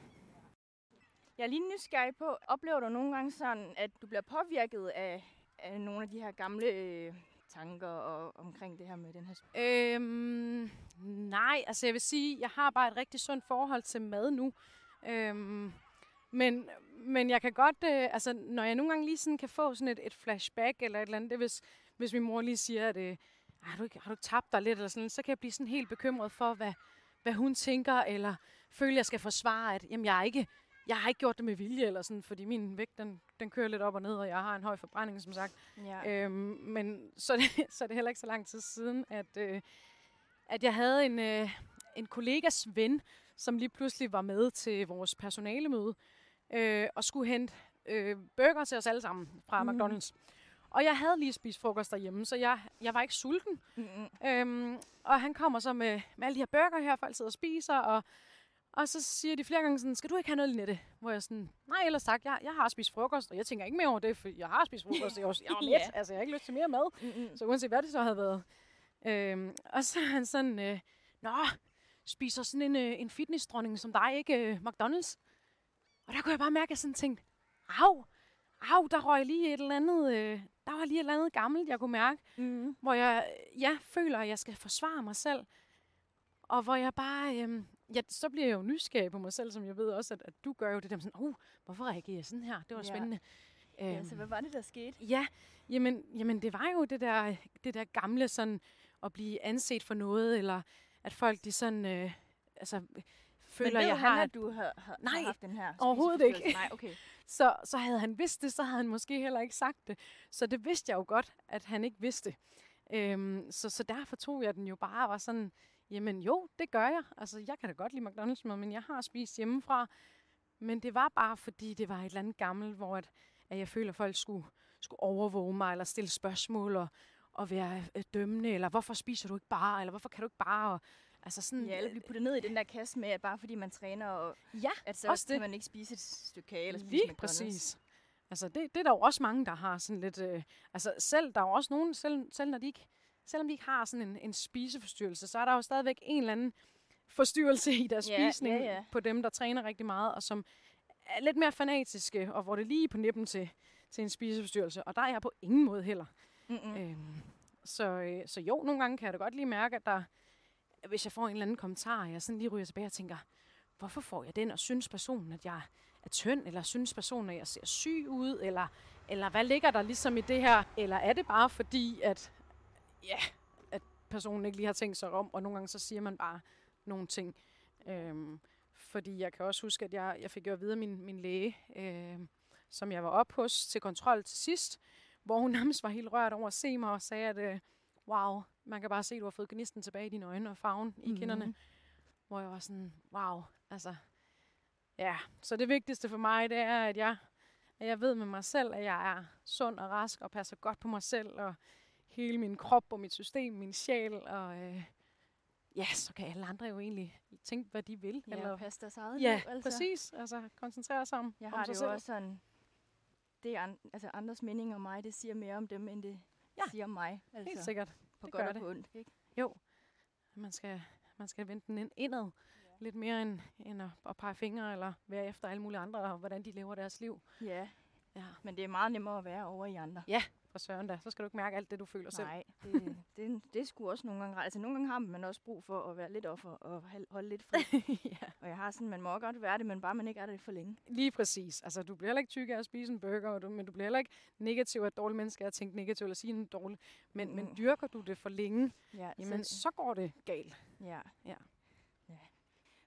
Jeg er lige nysgerrig på, oplever du nogle gange sådan, at du bliver påvirket af, af nogle af de her gamle øh, tanker og, omkring det her med den her... Øhm, nej, altså jeg vil sige, jeg har bare et rigtig sundt forhold til mad nu. Øhm, men, men jeg kan godt, øh, altså når jeg nogle gange lige sådan kan få sådan et, et flashback eller et eller andet, det er hvis, hvis min mor lige siger, at øh, har, du ikke, har du ikke tabt dig lidt eller sådan, så kan jeg blive sådan helt bekymret for, hvad, hvad hun tænker, eller føler, jeg skal forsvare, at jamen, jeg, er ikke, jeg har ikke gjort det med vilje, eller sådan, fordi min vægt, den, den kører lidt op og ned, og jeg har en høj forbrænding, som sagt. Ja. Øhm, men så er, det, så er det heller ikke så lang tid siden, at, øh, at jeg havde en, øh, en kollegas ven, som lige pludselig var med til vores personalemøde, øh, og skulle hente øh, burger til os alle sammen fra mm. McDonald's. Og jeg havde lige spist frokost derhjemme, så jeg, jeg var ikke sulten. Mm-hmm. Øhm, og han kommer så med, med alle de her burger her, folk sidder og spiser, og, og så siger de flere gange sådan, skal du ikke have noget, Linette? Hvor jeg sådan, nej, ellers tak, jeg, jeg har spist frokost, og jeg tænker ikke mere over det, for jeg har spist frokost, jeg var, jeg var mæt, Ja. altså jeg har ikke lyst til mere mad. Mm-hmm. Så uanset hvad det så havde været. Øhm, og så er han sådan, øh, nå, spiser sådan en, øh, en fitnessdronning som dig, ikke øh, McDonald's? Og der kunne jeg bare mærke, at jeg sådan tænkte, au, au, der røg lige et eller andet, øh, der var lige et eller andet gammelt, jeg kunne mærke, Mm-hmm. hvor jeg, ja, føler, at jeg skal forsvare mig selv. Og hvor jeg bare, øh, ja, så bliver jeg jo nysgerrig på mig selv, som jeg ved også, at, at du gør jo det der sådan, oh, hvorfor reagerer jeg sådan her? Det var Ja. spændende. Ja, Øhm, så hvad var det, der skete? Ja, jamen, jamen det var jo det der, det der gamle sådan at blive anset for noget, eller at folk de sådan, øh, altså føler, Men jeg han, har... at du har, har, Nej, har haft den her overhovedet ikke. Nej, okay. Så, så havde han vidst det, så havde han måske heller ikke sagt det. Så det vidste jeg jo godt, at han ikke vidste. Øhm, så, så derfor tog jeg den jo bare og var sådan, jamen jo, det gør jeg. Altså, jeg kan da godt lide McDonald's mad, men jeg har spist hjemmefra. Men det var bare, fordi det var et eller andet gammelt, hvor at, at jeg føler, at folk skulle, skulle overvåge mig, eller stille spørgsmål, og, og være øh, dømmende, eller hvorfor spiser du ikke bare, eller hvorfor kan du ikke bare, og, altså sådan, Ja, eller blive puttet ned i den der kasse med, at bare fordi man træner, og ja at så Også kan det. man ikke spise et stykke kage eller spise Lige præcis. Altså, det, det er der jo også mange, der har sådan lidt... Øh, altså, selv, der er jo også nogen, selv, selv når de ikke, selvom de ikke har sådan en, en spiseforstyrrelse, så er der jo stadigvæk en eller anden forstyrrelse i deres Ja, spisning ja, ja. på dem, der træner rigtig meget, og som er lidt mere fanatiske, og hvor det lige på nippen til, til en spiseforstyrrelse. Og der er jeg på ingen måde heller. Mm. Øhm, så, øh, så jo, nogle gange kan jeg da godt lige mærke, at der, hvis jeg får en eller anden kommentar, jeg sådan lige ryger tilbage og tænker, hvorfor får jeg den, og synes personen, at jeg er tynd, eller synes personen, at jeg ser syg ud, eller, eller hvad ligger der ligesom i det her? Eller er det bare fordi, at, ja, at personen ikke lige har tænkt sig om, og nogle gange så siger man bare nogle ting. Øhm, fordi jeg kan også huske, at jeg, jeg fik jo at vide af min, min læge, øh, som jeg var op hos til kontrol til sidst, hvor hun nærmest var helt rørt over at se mig og sagde, at øh, wow, man kan bare se, at du har fået gnisten tilbage i dine øjne og farven i kinderne. Mhm. Hvor jeg var sådan, wow, altså, ja. Så det vigtigste for mig, det er, at jeg, at jeg ved med mig selv, at jeg er sund og rask og passer godt på mig selv og hele min krop og mit system, min sjæl og... Øh, ja, så kan alle andre jo egentlig tænke, hvad de vil. Ja, eller, pas deres eget ja liv, altså. præcis. Altså, koncentrere sig om, Jeg om har sig det selv. jo også sådan, det er an, altså andres mening om mig, det siger mere om dem, end det Ja. siger om mig. Altså, Helt sikkert. På det godt og det. på ondt. Ikke? Jo, man skal, man skal vende den ind- indad. Lidt mere end, end at, at pege fingre eller være efter alle mulige andre, og hvordan de lever deres liv. Ja, Ja, men det er meget nemmere at være over i andre. For søren da. Så skal du ikke mærke alt det, du føler selv. Nej, det, det, det sgu også nogle gange. Altså nogle gange har man også brug for at være lidt offer og holde lidt fri. ja. og jeg har sådan, man må godt være det, men bare man ikke er det for længe. Lige præcis. Altså, du bliver heller ikke tyk af at spise en burger, og du, men du bliver heller ikke negativ af et dårligt menneske at tænke negativt eller sige noget dårligt. Men, mm. men dyrker du det for længe, Ja, jamen så går det galt. Ja. Ja. ja.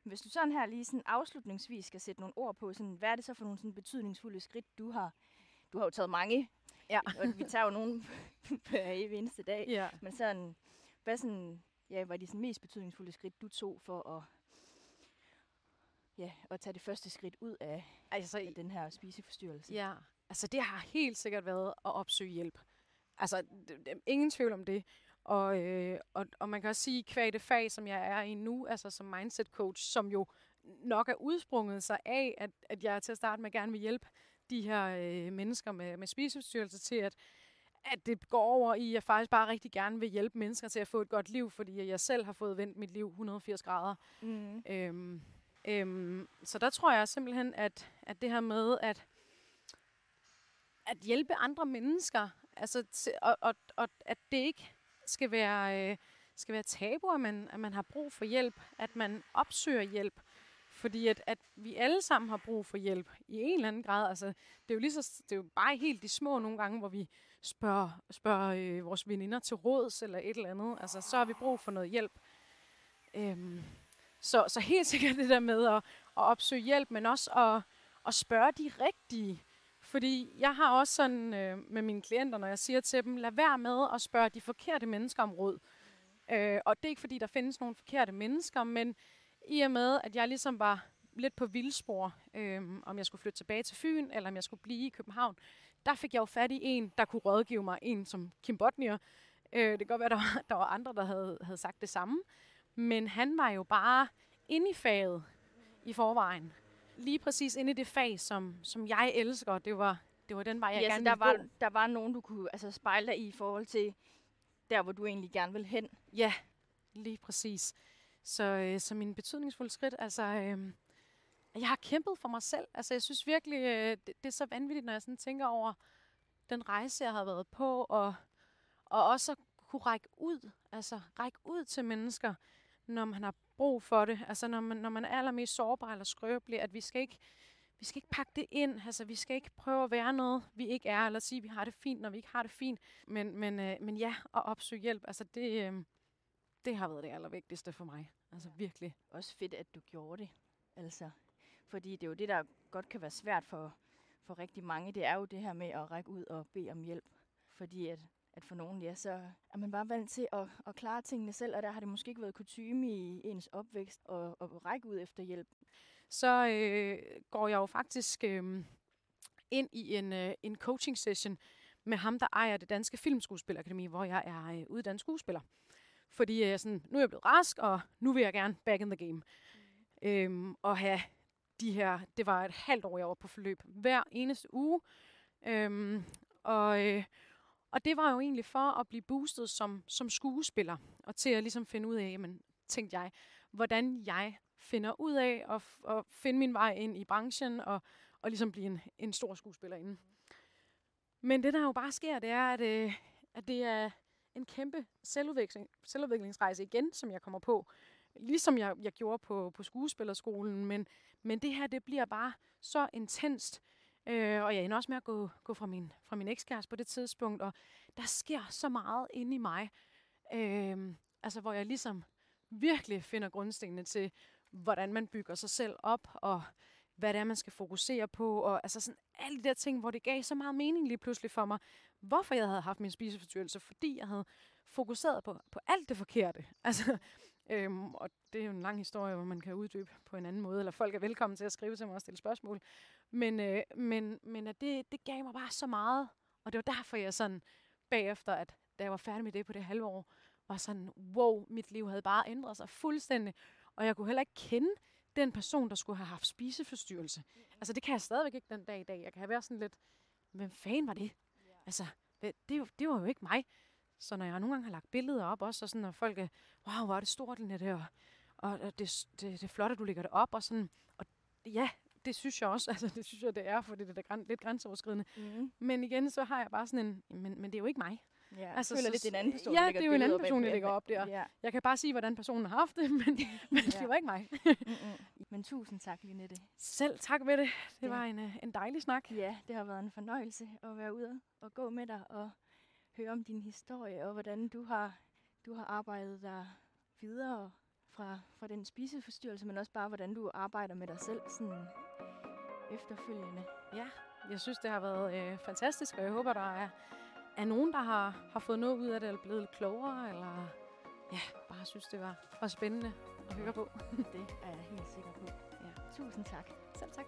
Hvis du sådan her lige sådan afslutningsvis skal sætte nogle ord på, sådan, hvad er det så for nogle sådan betydningsfulde skridt, du har? Du har jo taget mange, Ja. og vi tager jo nogle hver evig eneste dag. Ja. Men sådan, hvad sådan, ja, var de sådan mest betydningsfulde skridt, du tog for at, ja, at tage det første skridt ud af, Altså, af den her spiseforstyrrelse? Ja, altså det har helt sikkert været at opsøge hjælp. Altså, ingen tvivl om det. Og, øh, og, og man kan også sige, kvæg det fag, som jeg er i nu, altså som mindset coach, som jo nok er udsprunget sig af, at, at jeg til at starte med gerne vil hjælpe de her øh, mennesker med, med spiseforstyrrelse til, at, at det går over i, at jeg faktisk bare rigtig gerne vil hjælpe mennesker til at få et godt liv, fordi jeg selv har fået vendt mit liv 180 grader. Mm. Øhm, øhm, så der tror jeg simpelthen, at, at det her med at, at hjælpe andre mennesker, altså til, og, og, og at det ikke skal være, øh, skal være tabu, at man, at man har brug for hjælp, at man opsøger hjælp, fordi at, at vi alle sammen har brug for hjælp i en eller anden grad. Altså, det er jo lige så, det er jo bare helt de små nogle gange, hvor vi spørger, spørger øh, vores veninder til råds eller et eller andet. Altså, så har vi brug for noget hjælp. Øhm, så, så helt sikkert det der med at, at opsøge hjælp, men også at, at spørge de rigtige. Fordi jeg har også sådan øh, med mine klienter, når jeg siger til dem, lad være med at spørge de forkerte mennesker om råd. Øh, og det er ikke fordi, der findes nogle forkerte mennesker, men i og med, at jeg ligesom var lidt på vildspor, øh, om jeg skulle flytte tilbage til Fyn, eller om jeg skulle blive i København, der fik jeg jo fat i en, der kunne rådgive mig, en som Kim Botnier. Øh, det kan godt være, der var, der var andre, der havde, havde sagt det samme. Men han var jo bare inde i faget i forvejen. Lige præcis inde i det fag, som, som jeg elsker. Det var, det var den vej, jeg ja, gerne der var, gå. der var nogen, du kunne altså, spejle dig i i forhold til der, hvor du egentlig gerne vil hen. Ja, lige præcis. Så, øh, så min betydningsfulde skridt, altså, øh, jeg har kæmpet for mig selv. Altså, jeg synes virkelig, øh, det, det er så vanvittigt, når jeg sådan tænker over den rejse, jeg har været på, og, og også at kunne række ud, altså række ud til mennesker, når man har brug for det. Altså, når man, når man er allermest sårbar eller skrøbelig, at vi skal ikke vi skal ikke pakke det ind. Altså, vi skal ikke prøve at være noget, vi ikke er, eller sige, at vi har det fint, når vi ikke har det fint. Men, men, øh, men ja, at opsøge hjælp, altså det, øh, det har været det allervigtigste for mig. Altså virkelig. Også fedt, at du gjorde det. Altså, fordi det er jo det, der godt kan være svært for, for rigtig mange. Det er jo det her med at række ud og bede om hjælp. Fordi at, at for nogen, ja, så er man bare vant til at, at klare tingene selv, og der har det måske ikke været kutume i ens opvækst at, at række ud efter hjælp. Så øh, går jeg jo faktisk øh, ind i en, øh, en coaching session med ham, der ejer det danske filmskuespillerakademi, hvor jeg er øh, uddannet skuespiller. Fordi øh, sådan, nu er jeg blevet rask, og nu vil jeg gerne back in the game. Mm. Øhm, og have de her, det var et halvt år, jeg var på forløb, hver eneste uge. Øhm, og, øh, og det var jo egentlig for at blive boostet som, som skuespiller, og til at ligesom finde ud af, jamen, tænkte jeg, hvordan jeg finder ud af at, at finde min vej ind i branchen, og, og ligesom blive en, en stor skuespillerinde. Men det, der jo bare sker, det er, at, øh, at det er en kæmpe selvudvikling, selvudviklingsrejse igen, som jeg kommer på. Ligesom jeg, jeg gjorde på, på skuespillerskolen, men, men det her, det bliver bare så intenst. Øh, og jeg ender også med at gå, gå fra min, fra min ekskæreste på det tidspunkt, og der sker så meget inde i mig, øh, altså hvor jeg ligesom virkelig finder grundstenene til, hvordan man bygger sig selv op, og hvad det er, man skal fokusere på, og altså sådan alle de der ting, hvor det gav så meget mening lige pludselig for mig, hvorfor jeg havde haft min spiseforstyrrelse, fordi jeg havde fokuseret på, på alt det forkerte. Altså, øhm, og det er jo en lang historie, hvor man kan uddybe på en anden måde, eller folk er velkommen til at skrive til mig og stille spørgsmål. Men, øh, men, men at det, det gav mig bare så meget, og det var derfor, jeg sådan bagefter, at da jeg var færdig med det på det halve år, var sådan, wow, mit liv havde bare ændret sig fuldstændig. Og jeg kunne heller ikke kende den person, der skulle have haft spiseforstyrrelse. Mm. Altså det kan jeg stadigvæk ikke den dag i dag. Jeg kan have været sådan lidt, hvem fanden var det? Altså, det, det, det var jo ikke mig. Så når jeg nogle gange har lagt billeder op også, og sådan, når folk er, wow, hvor er det stort, det der, og det, det, det er flot, at du lægger det op, og sådan, og ja, det synes jeg også, altså det synes jeg, det er, for det er da lidt grænseoverskridende. Mm. Men igen, så har jeg bare sådan en, men, men det er jo ikke mig. Ja, altså, føler så, lidt, det er en anden person, Ja, det er jo en anden person, der lægger op der. Ja. Jeg kan bare sige, hvordan personen har haft det, men, men ja. det var ikke mig. Mm-mm. men tusind tak, Linette. Selv tak ved det. Det ja. var en, øh, en dejlig snak. Ja, det har været en fornøjelse at være ude og gå med dig og høre om din historie, og hvordan du har, du har arbejdet dig videre fra, fra den spiseforstyrrelse, men også bare, hvordan du arbejder med dig selv sådan efterfølgende. Ja, jeg synes, det har været øh, fantastisk, og jeg håber, der er er nogen, der har, har fået noget ud af det, eller blevet lidt klogere, eller ja, bare synes, det var, var spændende at høre på. det er jeg helt sikker på. Ja. Tusind tak. Selv tak.